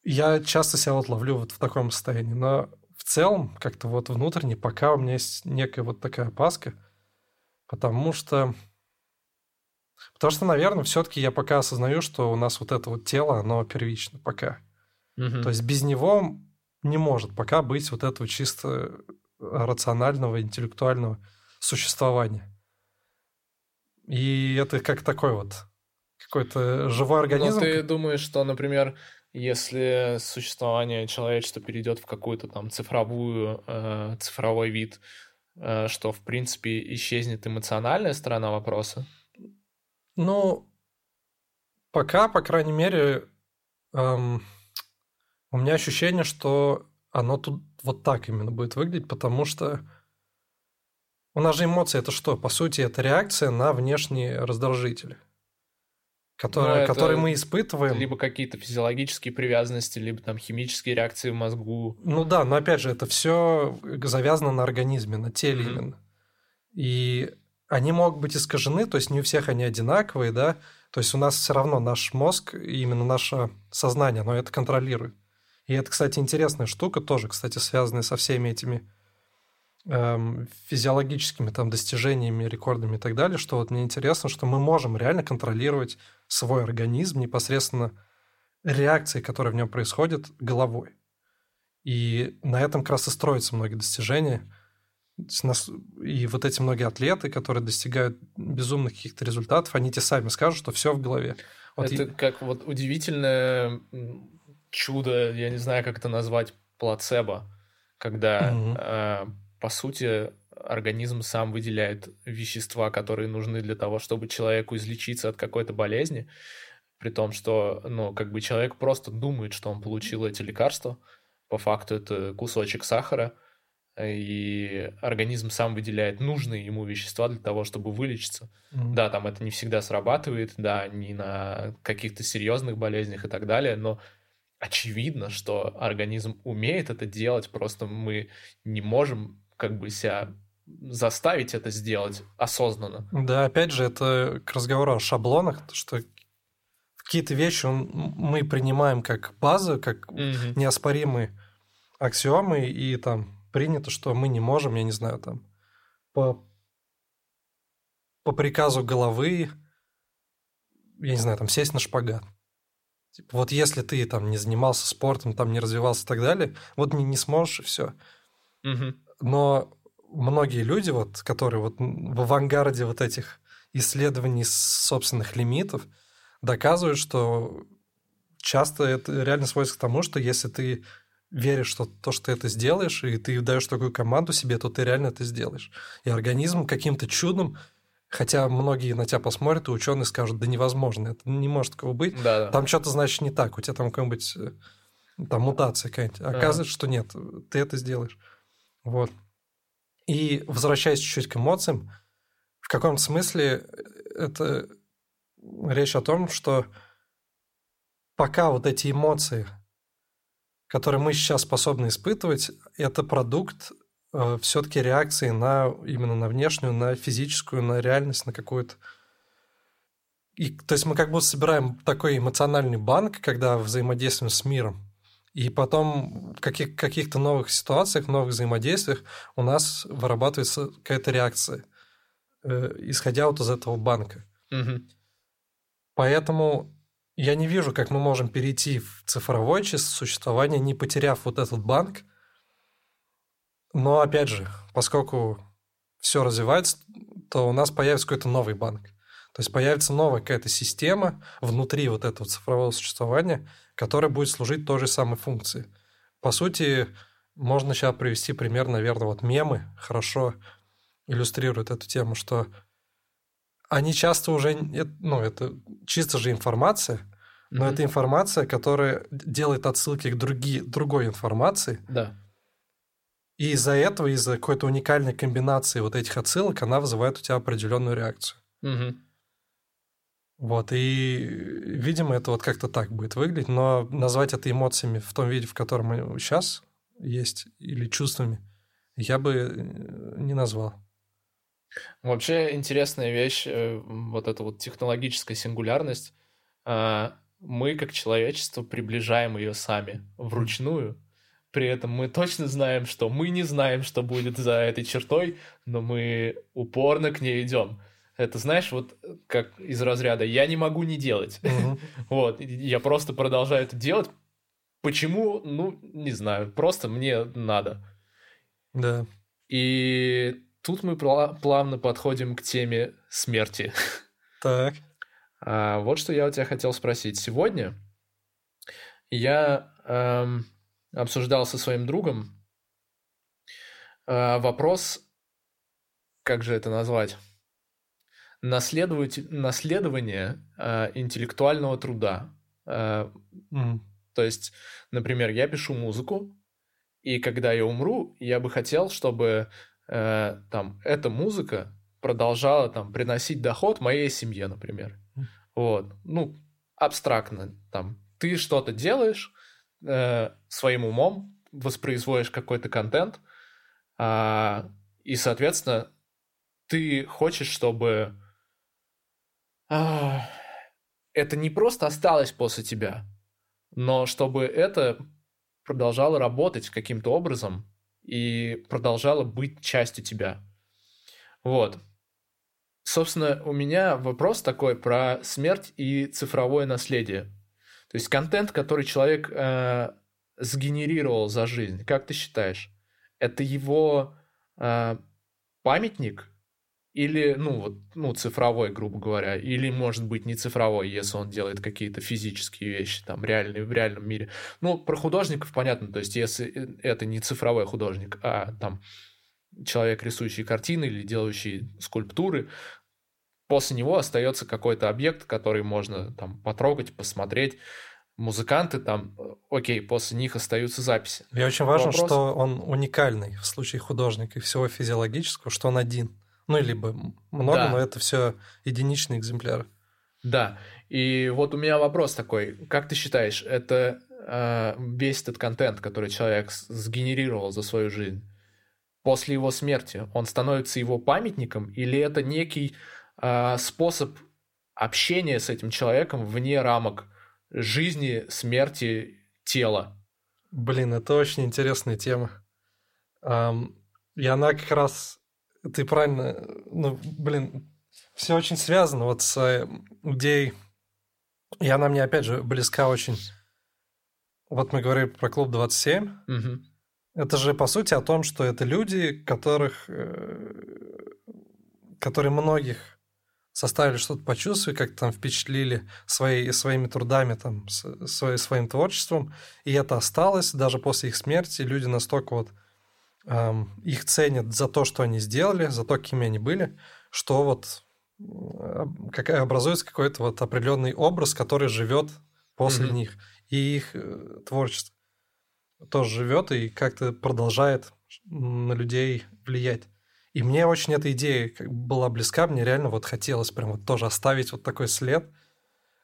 я часто себя вот ловлю вот в таком состоянии. Но целом, как-то вот внутренне, пока у меня есть некая вот такая опаска, потому что... Потому что, наверное, все-таки я пока осознаю, что у нас вот это вот тело, оно первично пока. Угу. То есть без него не может пока быть вот этого чисто рационального, интеллектуального существования. И это как такой вот какой-то живой организм.
Но ты думаешь, что, например, если существование человечества перейдет в какую-то там цифровую, э, цифровой вид, э, что, в принципе, исчезнет эмоциональная сторона вопроса?
Ну, пока, по крайней мере, эм, у меня ощущение, что оно тут вот так именно будет выглядеть, потому что у нас же эмоции это что? По сути, это реакция на внешние раздражители которые, которые мы испытываем.
Либо какие-то физиологические привязанности, либо там химические реакции в мозгу.
Ну да, но опять же, это все завязано на организме, на теле mm-hmm. именно. И они могут быть искажены, то есть не у всех они одинаковые, да. То есть у нас все равно наш мозг, именно наше сознание, оно это контролирует. И это, кстати, интересная штука, тоже, кстати, связанная со всеми этими эм, физиологическими там достижениями, рекордами и так далее, что вот мне интересно, что мы можем реально контролировать свой организм непосредственно реакции, которые в нем происходят, головой. И на этом как раз и строятся многие достижения. И вот эти многие атлеты, которые достигают безумных каких-то результатов, они те сами скажут, что все в голове.
Вот это и... как вот удивительное чудо, я не знаю, как это назвать, плацебо, когда, угу. э, по сути, организм сам выделяет вещества, которые нужны для того, чтобы человеку излечиться от какой-то болезни, при том, что, ну, как бы человек просто думает, что он получил эти лекарства, по факту это кусочек сахара, и организм сам выделяет нужные ему вещества для того, чтобы вылечиться. Mm-hmm. Да, там это не всегда срабатывает, да, не на каких-то серьезных болезнях и так далее, но очевидно, что организм умеет это делать, просто мы не можем как бы себя заставить это сделать осознанно.
Да, опять же, это к разговору о шаблонах, что какие-то вещи мы принимаем как базу, как угу. неоспоримые аксиомы, и там принято, что мы не можем, я не знаю, там по, по приказу головы, я не знаю, там сесть на шпагат. Типа, вот если ты там не занимался спортом, там не развивался и так далее, вот не, не сможешь, и все.
Угу.
Но многие люди, вот, которые вот в авангарде вот этих исследований собственных лимитов, доказывают, что часто это реально сводится к тому, что если ты веришь, что то, что ты это сделаешь, и ты даешь такую команду себе, то ты реально это сделаешь. И организм каким-то чудом, хотя многие на тебя посмотрят, и ученые скажут, да невозможно, это не может такого быть.
Да, да.
Там что-то, значит, не так, у тебя там какая-нибудь э, там мутация какая-нибудь. Оказывается, что нет, ты это сделаешь. Вот. И возвращаясь чуть-чуть к эмоциям, в каком смысле это речь о том, что пока вот эти эмоции, которые мы сейчас способны испытывать, это продукт э, все-таки реакции на именно на внешнюю, на физическую, на реальность, на какую-то. И, то есть мы как будто собираем такой эмоциональный банк, когда взаимодействуем с миром. И потом в каких- каких-то новых ситуациях, новых взаимодействиях у нас вырабатывается какая-то реакция, э, исходя вот из этого банка.
Угу.
Поэтому я не вижу, как мы можем перейти в цифровое существование, не потеряв вот этот банк. Но опять же, поскольку все развивается, то у нас появится какой-то новый банк. То есть появится новая какая-то система внутри вот этого цифрового существования, которая будет служить той же самой функции. По сути, можно сейчас привести пример, наверное, вот мемы хорошо иллюстрируют эту тему, что они часто уже, ну, это чисто же информация, но mm-hmm. это информация, которая делает отсылки к други, другой информации.
Да.
И из-за этого, из-за какой-то уникальной комбинации вот этих отсылок, она вызывает у тебя определенную реакцию.
Угу.
Вот, и, видимо, это вот как-то так будет выглядеть, но назвать это эмоциями в том виде, в котором сейчас есть, или чувствами, я бы э, не назвал.
Вообще интересная вещь, э, вот эта вот технологическая сингулярность. А, мы, как человечество, приближаем ее сами, вручную. При этом мы точно знаем, что мы не знаем, что будет за этой чертой, но мы упорно к ней идем. Это, знаешь, вот как из разряда «я не могу не делать». Вот, я просто продолжаю это делать. Почему? Ну, не знаю, просто мне надо.
Да.
И Тут мы плавно подходим к теме смерти.
Так.
А, вот что я у тебя хотел спросить. Сегодня я эм, обсуждал со своим другом э, вопрос, как же это назвать? Наследовать, наследование э, интеллектуального труда. Э,
mm.
То есть, например, я пишу музыку, и когда я умру, я бы хотел, чтобы э, там эта музыка продолжала там приносить доход моей семье, например. Вот, ну абстрактно там ты что-то делаешь э, своим умом, воспроизводишь какой-то контент, э, и соответственно ты хочешь, чтобы это не просто осталось после тебя, но чтобы это продолжало работать каким-то образом и продолжала быть частью тебя. Вот. Собственно, у меня вопрос такой про смерть и цифровое наследие. То есть контент, который человек э, сгенерировал за жизнь, как ты считаешь, это его э, памятник или, ну, вот, ну, цифровой, грубо говоря, или, может быть, не цифровой, если он делает какие-то физические вещи, там, реальные, в реальном мире. Ну, про художников понятно, то есть, если э, это не цифровой художник, а там человек, рисующий картины или делающий скульптуры, после него остается какой-то объект, который можно там потрогать, посмотреть. Музыканты там, э, окей, после них остаются записи.
И очень важно, Вопрос... что он уникальный в случае художника и всего физиологического, что он один. Ну, либо много, да. но это все единичные экземпляры.
Да. И вот у меня вопрос такой. Как ты считаешь, это э, весь этот контент, который человек сгенерировал за свою жизнь, после его смерти? Он становится его памятником или это некий э, способ общения с этим человеком вне рамок жизни, смерти, тела?
Блин, это очень интересная тема. Um, и она как раз, ты правильно, ну, блин, все очень связано вот с э, идеей, и она мне, опять же, близка очень. Вот мы говорили про клуб 27.
Угу.
Это же, по сути, о том, что это люди, которых, э, которые многих составили что-то почувствовать, как там впечатлили свои, своими трудами, там, свои, своим творчеством, и это осталось даже после их смерти. Люди настолько вот эм, их ценят за то, что они сделали, за то, кем они были, что вот как, образуется какой-то вот определенный образ, который живет после mm-hmm. них, и их э, творчество тоже живет и как-то продолжает на людей влиять. И мне очень эта идея была близка, мне реально вот хотелось прям вот тоже оставить вот такой след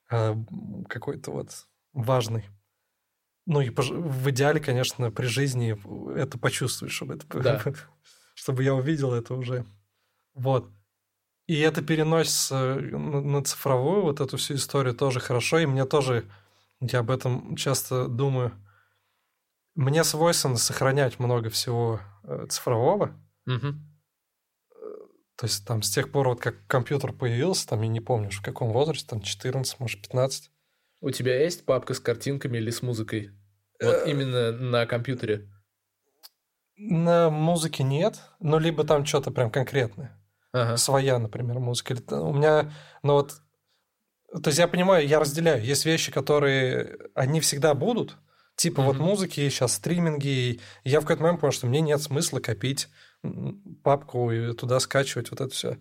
э, какой-то вот важный. Ну и в идеале, конечно, при жизни это почувствуешь, чтобы это, да. чтобы я увидел это уже. Вот. И это переносится на цифровую вот эту всю историю тоже хорошо, и мне тоже, я об этом часто думаю, мне свойственно сохранять много всего э, цифрового.
Угу.
То есть там с тех пор, вот как компьютер появился, там я не помню, в каком возрасте, там 14, может, 15.
У тебя есть папка с картинками или с музыкой? Вот э, именно на компьютере?
На музыке нет, но либо там что-то прям конкретное.
Ага.
Своя, например, музыка. У меня, ну вот, то есть я понимаю, я разделяю. Есть вещи, которые, они всегда будут, типа mm-hmm. вот музыки, сейчас стриминги. И я в какой-то момент понял, что мне нет смысла копить папку и туда скачивать вот это все.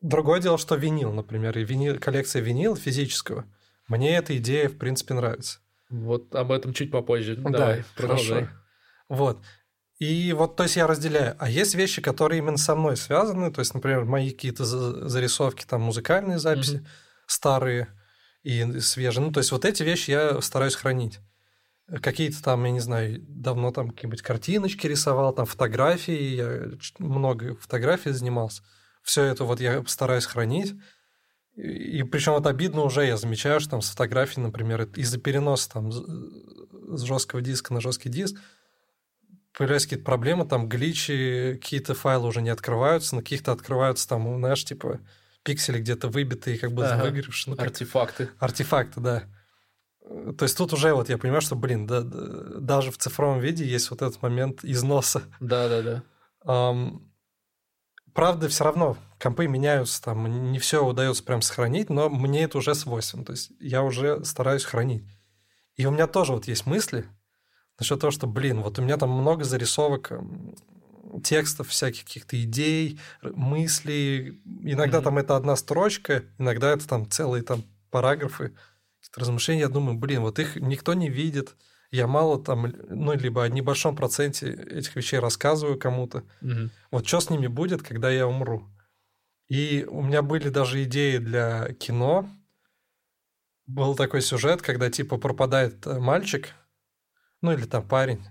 Другое дело, что винил, например, и винил, коллекция винил физического. Мне эта идея, в принципе, нравится.
Вот об этом чуть попозже. Давай,
да, продолжай. Хорошо. Вот. И вот, то есть я разделяю. А есть вещи, которые именно со мной связаны. То есть, например, мои какие-то зарисовки, там, музыкальные записи, mm-hmm. старые и свежие. Ну, то есть вот эти вещи я стараюсь хранить какие-то там, я не знаю, давно там какие-нибудь картиночки рисовал, там фотографии, я много фотографий занимался. Все это вот я стараюсь хранить. И, причем вот обидно уже, я замечаю, что там с фотографией, например, из-за переноса там с жесткого диска на жесткий диск появляются какие-то проблемы, там гличи, какие-то файлы уже не открываются, на каких-то открываются там, знаешь, типа пиксели где-то выбитые, как бы ага. выгоревшие. Ну,
артефакты.
Артефакты, да. То есть тут уже вот я понимаю, что, блин, да, да, даже в цифровом виде есть вот этот момент износа.
Да, да, да.
Um, правда, все равно компы меняются, там не все удается прям сохранить, но мне это уже свойственно. То есть я уже стараюсь хранить. И у меня тоже вот есть мысли насчет того, что, блин, вот у меня там много зарисовок текстов, всяких каких-то идей, мыслей. Иногда mm-hmm. там это одна строчка, иногда это там целые там параграфы размышления, я думаю, блин, вот их никто не видит, я мало там, ну, либо о небольшом проценте этих вещей рассказываю кому-то.
Угу.
Вот что с ними будет, когда я умру? И у меня были даже идеи для кино. Был такой сюжет, когда типа пропадает э, мальчик, ну или там парень,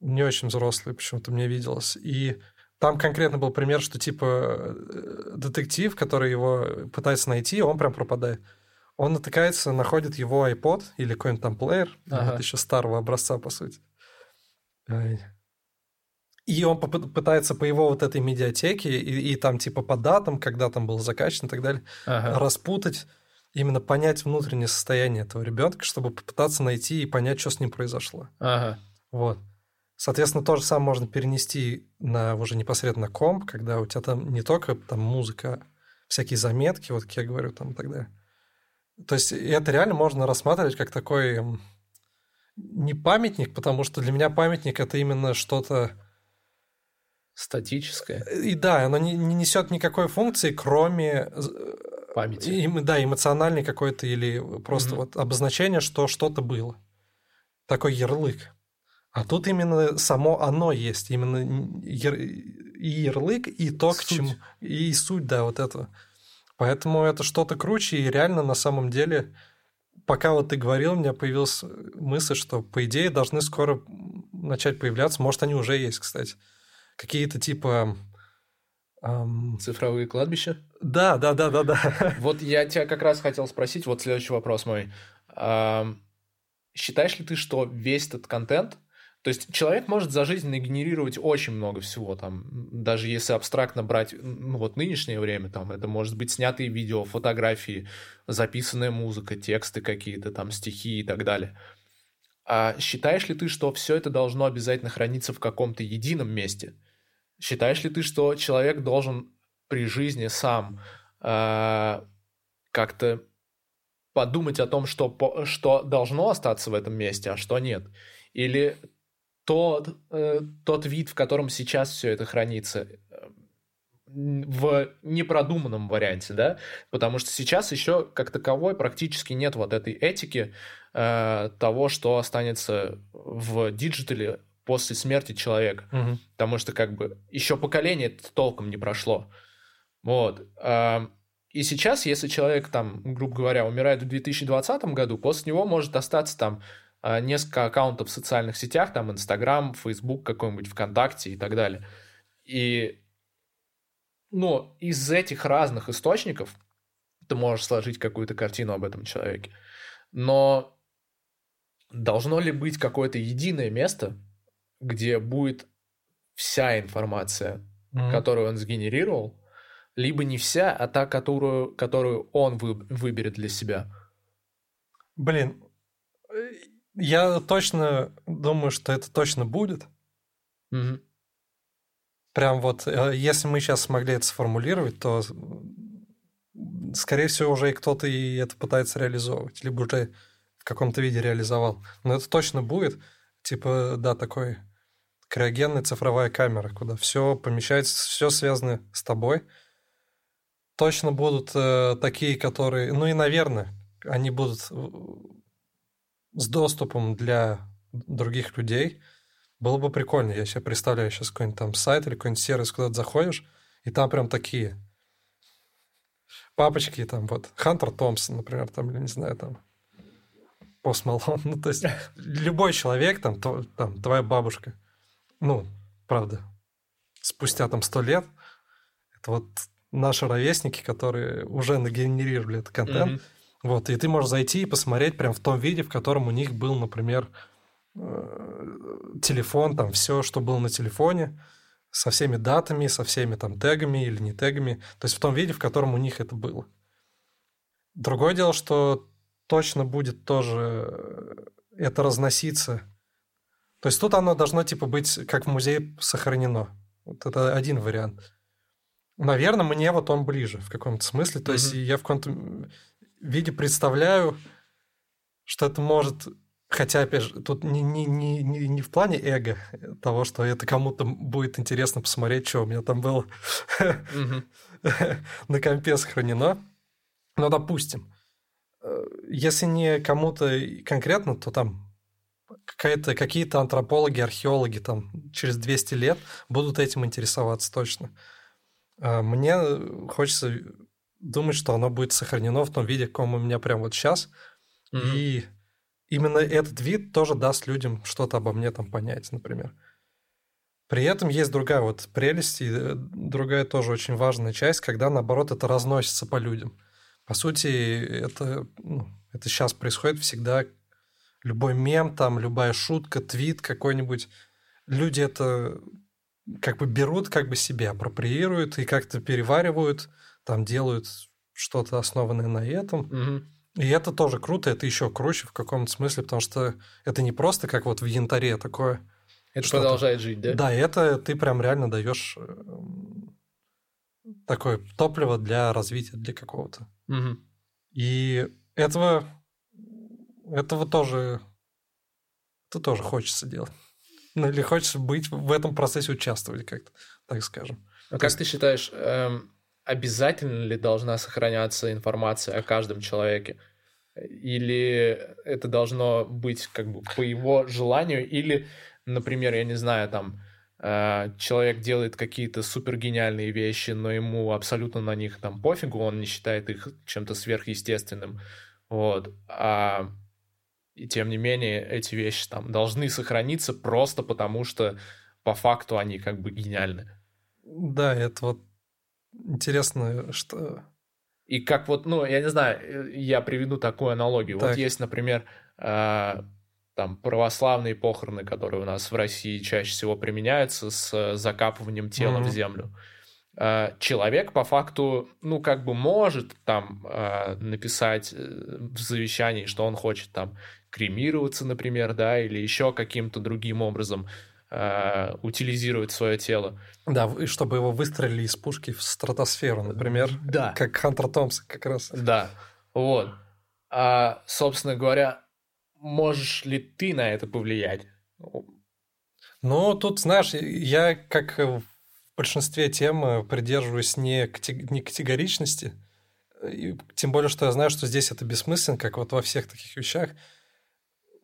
не очень взрослый, почему-то мне виделось. И там конкретно был пример, что типа э, детектив, который его пытается найти, он прям пропадает. Он натыкается, находит его iPod или какой-нибудь там плеер, ага. вот еще старого образца, по сути. И он пытается по его вот этой медиатеке и, и там типа по датам, когда там был закачан и так далее,
ага.
распутать, именно понять внутреннее состояние этого ребенка, чтобы попытаться найти и понять, что с ним произошло.
Ага.
Вот. Соответственно, то же самое можно перенести на уже непосредственно комп, когда у тебя там не только там музыка, а всякие заметки, вот как я говорю, там и так далее. То есть это реально можно рассматривать как такой не памятник, потому что для меня памятник это именно что-то
статическое.
И да, оно не, не несет никакой функции, кроме
памяти.
И, да, эмоциональной какой-то или просто mm-hmm. вот обозначение, что что-то было. Такой ярлык. А тут именно само оно есть, именно яр... и ярлык, и то, суть. к чему, и суть, да, вот этого. Поэтому это что-то круче, и реально на самом деле, пока вот ты говорил, у меня появилась мысль, что, по идее, должны скоро начать появляться, может, они уже есть, кстати, какие-то типа...
Эм... Цифровые кладбища?
Да, да, да, да, да.
Вот я тебя как раз хотел спросить, вот следующий вопрос мой. Считаешь ли ты, что весь этот контент, то есть человек может за жизнь нагенерировать очень много всего, там, даже если абстрактно брать, ну, вот нынешнее время, там, это может быть снятые видео, фотографии, записанная музыка, тексты какие-то, там, стихи и так далее. А считаешь ли ты, что все это должно обязательно храниться в каком-то едином месте? Считаешь ли ты, что человек должен при жизни сам э, как-то подумать о том, что, что должно остаться в этом месте, а что нет? Или тот, э, тот вид, в котором сейчас все это хранится, в непродуманном варианте, да, потому что сейчас еще как таковой практически нет вот этой этики э, того, что останется в digital е после смерти человека, угу. потому что как бы еще поколение толком не прошло, вот. Э, и сейчас, если человек там, грубо говоря, умирает в 2020 году, после него может остаться там несколько аккаунтов в социальных сетях, там Инстаграм, Фейсбук какой-нибудь, ВКонтакте и так далее. И ну, из этих разных источников ты можешь сложить какую-то картину об этом человеке. Но должно ли быть какое-то единое место, где будет вся информация, mm-hmm. которую он сгенерировал, либо не вся, а та, которую, которую он вы, выберет для себя?
Блин, я точно думаю, что это точно будет. Угу. Прям вот, э, если мы сейчас смогли это сформулировать, то, скорее всего, уже и кто-то и это пытается реализовывать, либо уже в каком-то виде реализовал. Но это точно будет, типа, да, такой криогенная цифровая камера, куда все помещается, все связано с тобой. Точно будут э, такие, которые, ну и, наверное, они будут с доступом для других людей, было бы прикольно. Я себе представляю сейчас какой-нибудь там сайт или какой-нибудь сервис, куда ты заходишь, и там прям такие папочки, там вот, Хантер Томпсон, например, там, или не знаю, там, Пост Малон, ну, то есть любой человек, там, то, там, твоя бабушка, ну, правда, спустя там сто лет, это вот наши ровесники, которые уже нагенерировали этот контент, mm-hmm. Вот, и ты можешь зайти и посмотреть прям в том виде, в котором у них был, например, э, телефон, там все, что было на телефоне, со всеми датами, со всеми там тегами или не тегами, то есть в том виде, в котором у них это было. Другое дело, что точно будет тоже э, это разноситься. То есть тут оно должно типа быть как в музее сохранено. Вот это один вариант. Наверное, мне вот он ближе в каком-то смысле. То mm-hmm. есть я в каком-то виде представляю, что это может... Хотя, опять же, тут не, не, не, не, не в плане эго того, что это кому-то будет интересно посмотреть, что у меня там было на компе сохранено. Но, допустим, э, если не кому-то конкретно, то там какая-то, какие-то антропологи, археологи там через 200 лет будут этим интересоваться точно. А мне хочется думать, что оно будет сохранено в том виде, в каком у меня прямо вот сейчас. Mm-hmm. И именно этот вид тоже даст людям что-то обо мне там понять, например. При этом есть другая вот прелесть и э, другая тоже очень важная часть, когда, наоборот, это разносится по людям. По сути, это, ну, это сейчас происходит всегда. Любой мем, там, любая шутка, твит какой-нибудь. Люди это как бы берут как бы себе, апроприируют и как-то переваривают – там делают что-то основанное на этом. Угу. И это тоже круто, это еще круче в каком-то смысле, потому что это не просто как вот в янтаре такое.
Это продолжает жить, да?
Да, это ты прям реально даешь эм, такое топливо для развития для какого-то. Угу. И этого, этого тоже, это тоже хочется делать. Ну, или хочется быть в этом процессе участвовать как-то, так скажем.
А как ты считаешь, эм, обязательно ли должна сохраняться информация о каждом человеке? Или это должно быть как бы по его желанию? Или, например, я не знаю, там э, человек делает какие-то супер гениальные вещи, но ему абсолютно на них там пофигу, он не считает их чем-то сверхъестественным. Вот. А и тем не менее, эти вещи там должны сохраниться просто потому, что по факту они как бы гениальны.
Да, это вот интересно, что...
И как вот, ну, я не знаю, я приведу такую аналогию. Так. Вот есть, например, э, там православные похороны, которые у нас в России чаще всего применяются с закапыванием тела mm-hmm. в землю. Э, человек по факту, ну, как бы может там э, написать э, в завещании, что он хочет там кремироваться, например, да, или еще каким-то другим образом э, утилизировать свое тело.
Да, и чтобы его выстрелили из пушки в стратосферу, например.
Да.
Как Хантер Томпсон как раз.
Да, вот. А, собственно говоря, можешь ли ты на это повлиять?
Ну, тут, знаешь, я как в большинстве тем э, придерживаюсь не, не категоричности, и тем более, что я знаю, что здесь это бессмысленно, как вот во всех таких вещах.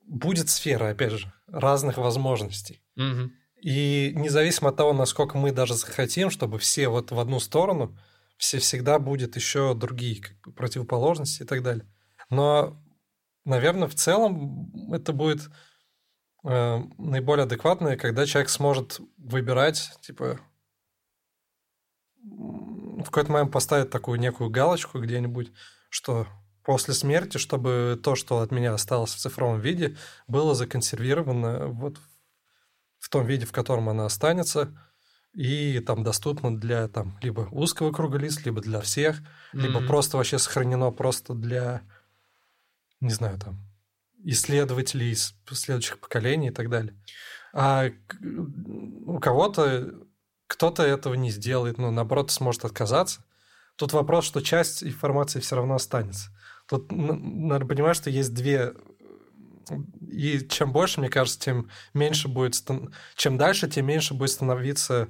Будет сфера, опять же, разных возможностей.
Угу.
И независимо от того, насколько мы даже захотим, чтобы все вот в одну сторону, все всегда будет еще другие как бы, противоположности и так далее. Но, наверное, в целом это будет э, наиболее адекватное, когда человек сможет выбирать, типа, в какой-то момент поставить такую некую галочку где-нибудь, что после смерти, чтобы то, что от меня осталось в цифровом виде, было законсервировано вот том виде, в котором она останется, и там доступно для там либо узкого круга лиц, либо для всех, mm-hmm. либо просто вообще сохранено просто для, не знаю, там, исследователей из следующих поколений и так далее. А у кого-то кто-то этого не сделает, ну, наоборот, сможет отказаться. Тут вопрос, что часть информации все равно останется. Тут надо понимать, что есть две и чем больше, мне кажется, тем меньше будет... Чем дальше, тем меньше будет становиться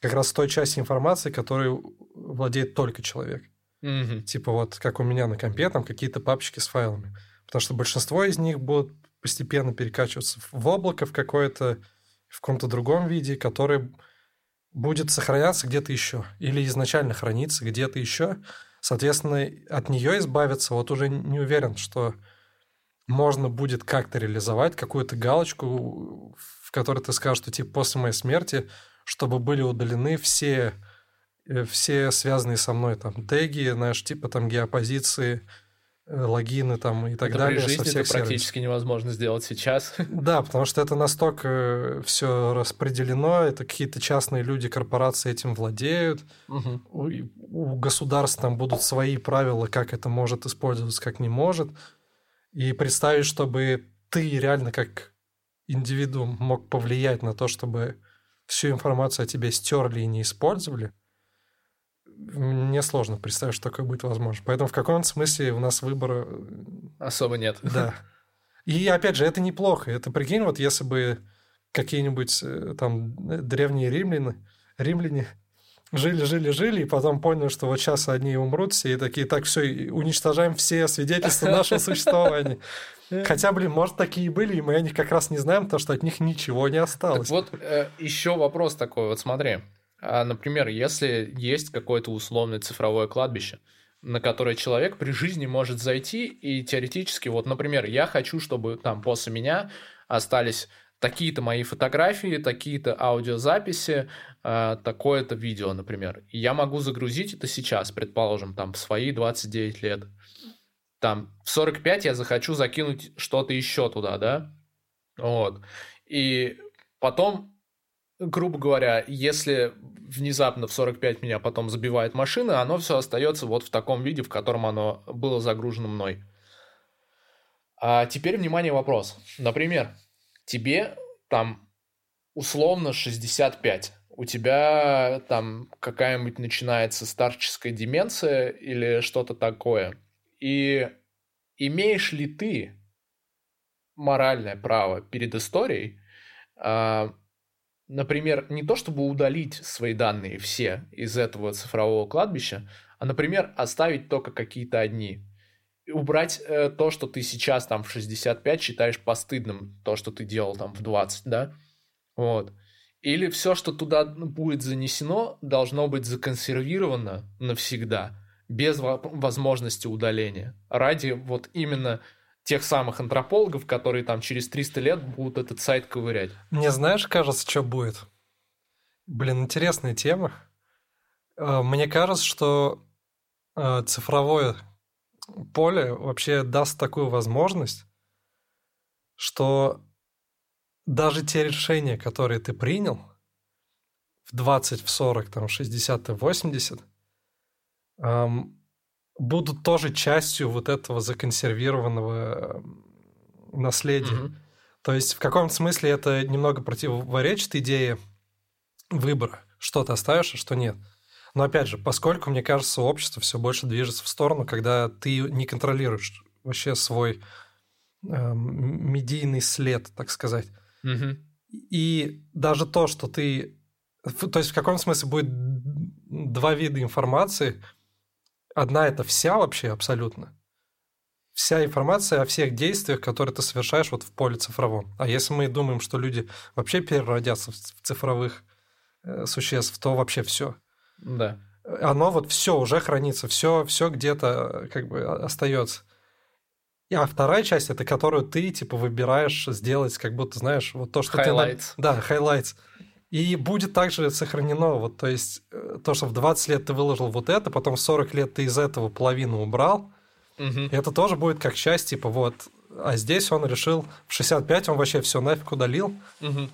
как раз той части информации, которой владеет только человек.
Mm-hmm.
Типа вот как у меня на компе, там какие-то папочки с файлами. Потому что большинство из них будут постепенно перекачиваться в облако в какое-то, в каком-то другом виде, который будет сохраняться где-то еще. Или изначально храниться где-то еще. Соответственно, от нее избавиться вот уже не уверен, что можно будет как-то реализовать какую-то галочку, в которой ты скажешь, что типа после моей смерти, чтобы были удалены все, э, все связанные со мной там теги, знаешь, типа там геопозиции, э, логины там и так
это
далее.
При жизни это практически невозможно сделать сейчас.
Да, потому что это настолько все распределено, это какие-то частные люди, корпорации этим владеют.
Угу.
У, у государств там будут свои правила, как это может использоваться, как не может. И представить, чтобы ты реально как индивидуум мог повлиять на то, чтобы всю информацию о тебе стерли и не использовали, мне сложно представить, что такое будет возможно. Поэтому в каком-то смысле у нас выбора... Э,
Особо нет.
Да. И опять же, это неплохо. Это прикинь, вот если бы какие-нибудь э, там древние римляне, римляне жили, жили, жили, и потом поняли, что вот сейчас одни умрут все, и такие, так, все, уничтожаем все свидетельства нашего существования. Хотя, блин, может, такие были, и мы о них как раз не знаем, потому что от них ничего не осталось.
Так вот, э, еще вопрос такой, вот смотри. А, например, если есть какое-то условное цифровое кладбище, на которое человек при жизни может зайти и теоретически, вот, например, я хочу, чтобы там после меня остались такие-то мои фотографии, такие-то аудиозаписи, э, такое-то видео, например. И я могу загрузить это сейчас, предположим, там, в свои 29 лет. Там, в 45 я захочу закинуть что-то еще туда, да? Вот. И потом, грубо говоря, если внезапно в 45 меня потом забивает машина, оно все остается вот в таком виде, в котором оно было загружено мной. А теперь, внимание, вопрос. Например, тебе там условно 65, у тебя там какая-нибудь начинается старческая деменция или что-то такое. И имеешь ли ты моральное право перед историей, э, например, не то чтобы удалить свои данные все из этого цифрового кладбища, а, например, оставить только какие-то одни убрать э, то, что ты сейчас там в 65 считаешь постыдным, то, что ты делал там в 20, да? Вот. Или все, что туда будет занесено, должно быть законсервировано навсегда, без возможности удаления. Ради вот именно тех самых антропологов, которые там через 300 лет будут этот сайт ковырять.
Мне знаешь, кажется, что будет? Блин, интересная тема. Э, мне кажется, что э, цифровое поле вообще даст такую возможность, что даже те решения, которые ты принял в 20, в 40, там, в 60 в 80, эм, будут тоже частью вот этого законсервированного наследия. Mm-hmm. То есть в каком-то смысле это немного противоречит идее выбора, что ты оставишь, а что нет. Но опять же, поскольку, мне кажется, общество все больше движется в сторону, когда ты не контролируешь вообще свой э, медийный след, так сказать.
Угу.
И даже то, что ты... То есть в каком смысле будет два вида информации. Одна – это вся вообще абсолютно. Вся информация о всех действиях, которые ты совершаешь вот в поле цифровом. А если мы думаем, что люди вообще переродятся в цифровых э, существ, то вообще все.
Да.
Оно вот все уже хранится, все, все где-то как бы остается. А вторая часть, это которую ты, типа, выбираешь сделать, как будто, знаешь, вот то, что
highlights.
ты... Да, highlights. И будет также сохранено, вот, то есть, э, то, что в 20 лет ты выложил вот это, потом в 40 лет ты из этого половину убрал,
угу.
это тоже будет как часть, типа, вот, а здесь он решил, в 65 он вообще все нафиг удалил,
угу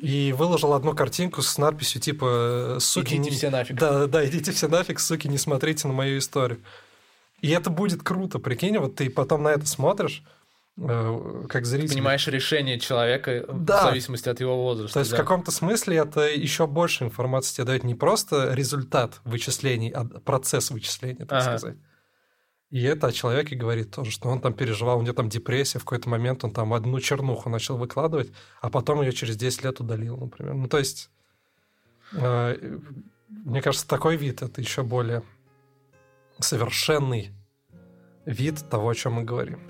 и выложил одну картинку с надписью типа «Суки,
идите не... все нафиг».
Да, да, идите все нафиг, суки, не смотрите на мою историю. И это будет круто, прикинь, вот ты потом на это смотришь, э, как зритель.
Ты понимаешь решение человека да. в зависимости от его возраста.
То есть
да.
в каком-то смысле это еще больше информации тебе дает не просто результат вычислений, а процесс вычисления, так ага. сказать. И это о человеке говорит тоже, что он там переживал, у него там депрессия, в какой-то момент он там одну чернуху начал выкладывать, а потом ее через 10 лет удалил, например. Ну, то есть, э, мне кажется, такой вид это еще более совершенный вид того, о чем мы говорим.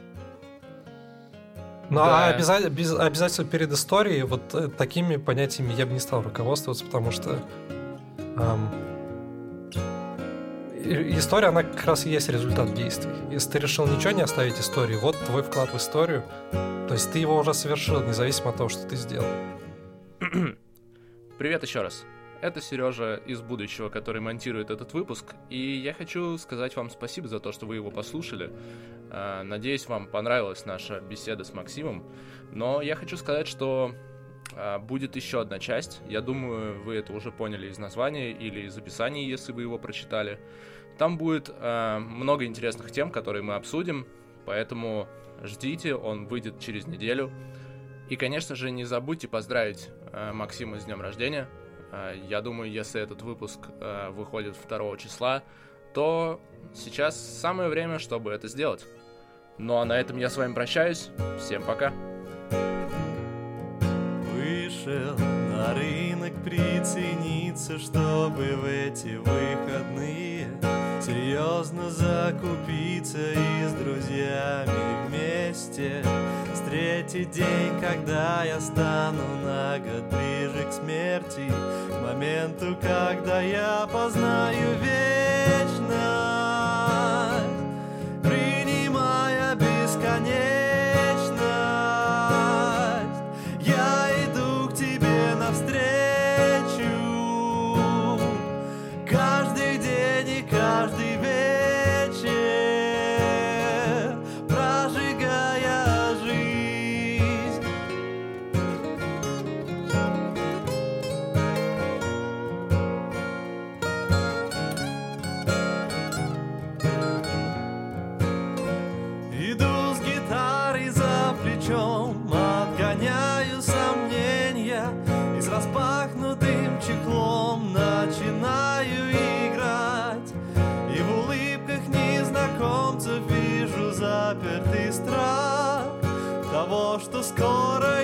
Ну, а да. а обязательно, без, обязательно перед историей вот э, такими понятиями я бы не стал руководствоваться, потому что эм, история, она как раз и есть результат действий. Если ты решил ничего не оставить истории, вот твой вклад в историю. То есть ты его уже совершил, независимо от того, что ты сделал.
Привет еще раз. Это Сережа из будущего, который монтирует этот выпуск, и я хочу сказать вам спасибо за то, что вы его послушали. А, надеюсь, вам понравилась наша беседа с Максимом, но я хочу сказать, что будет еще одна часть. Я думаю, вы это уже поняли из названия или из описания, если вы его прочитали. Там будет э, много интересных тем, которые мы обсудим, поэтому ждите, он выйдет через неделю. И, конечно же, не забудьте поздравить э, Максима с днем рождения. Э, я думаю, если этот выпуск э, выходит 2 числа, то сейчас самое время, чтобы это сделать. Ну а на этом я с вами прощаюсь. Всем пока. Вышел на рынок прицениться, чтобы в эти выходные Серьезно закупиться и с друзьями вместе. Встретить день, когда я стану на год ближе к смерти К моменту, когда я познаю вечность Score.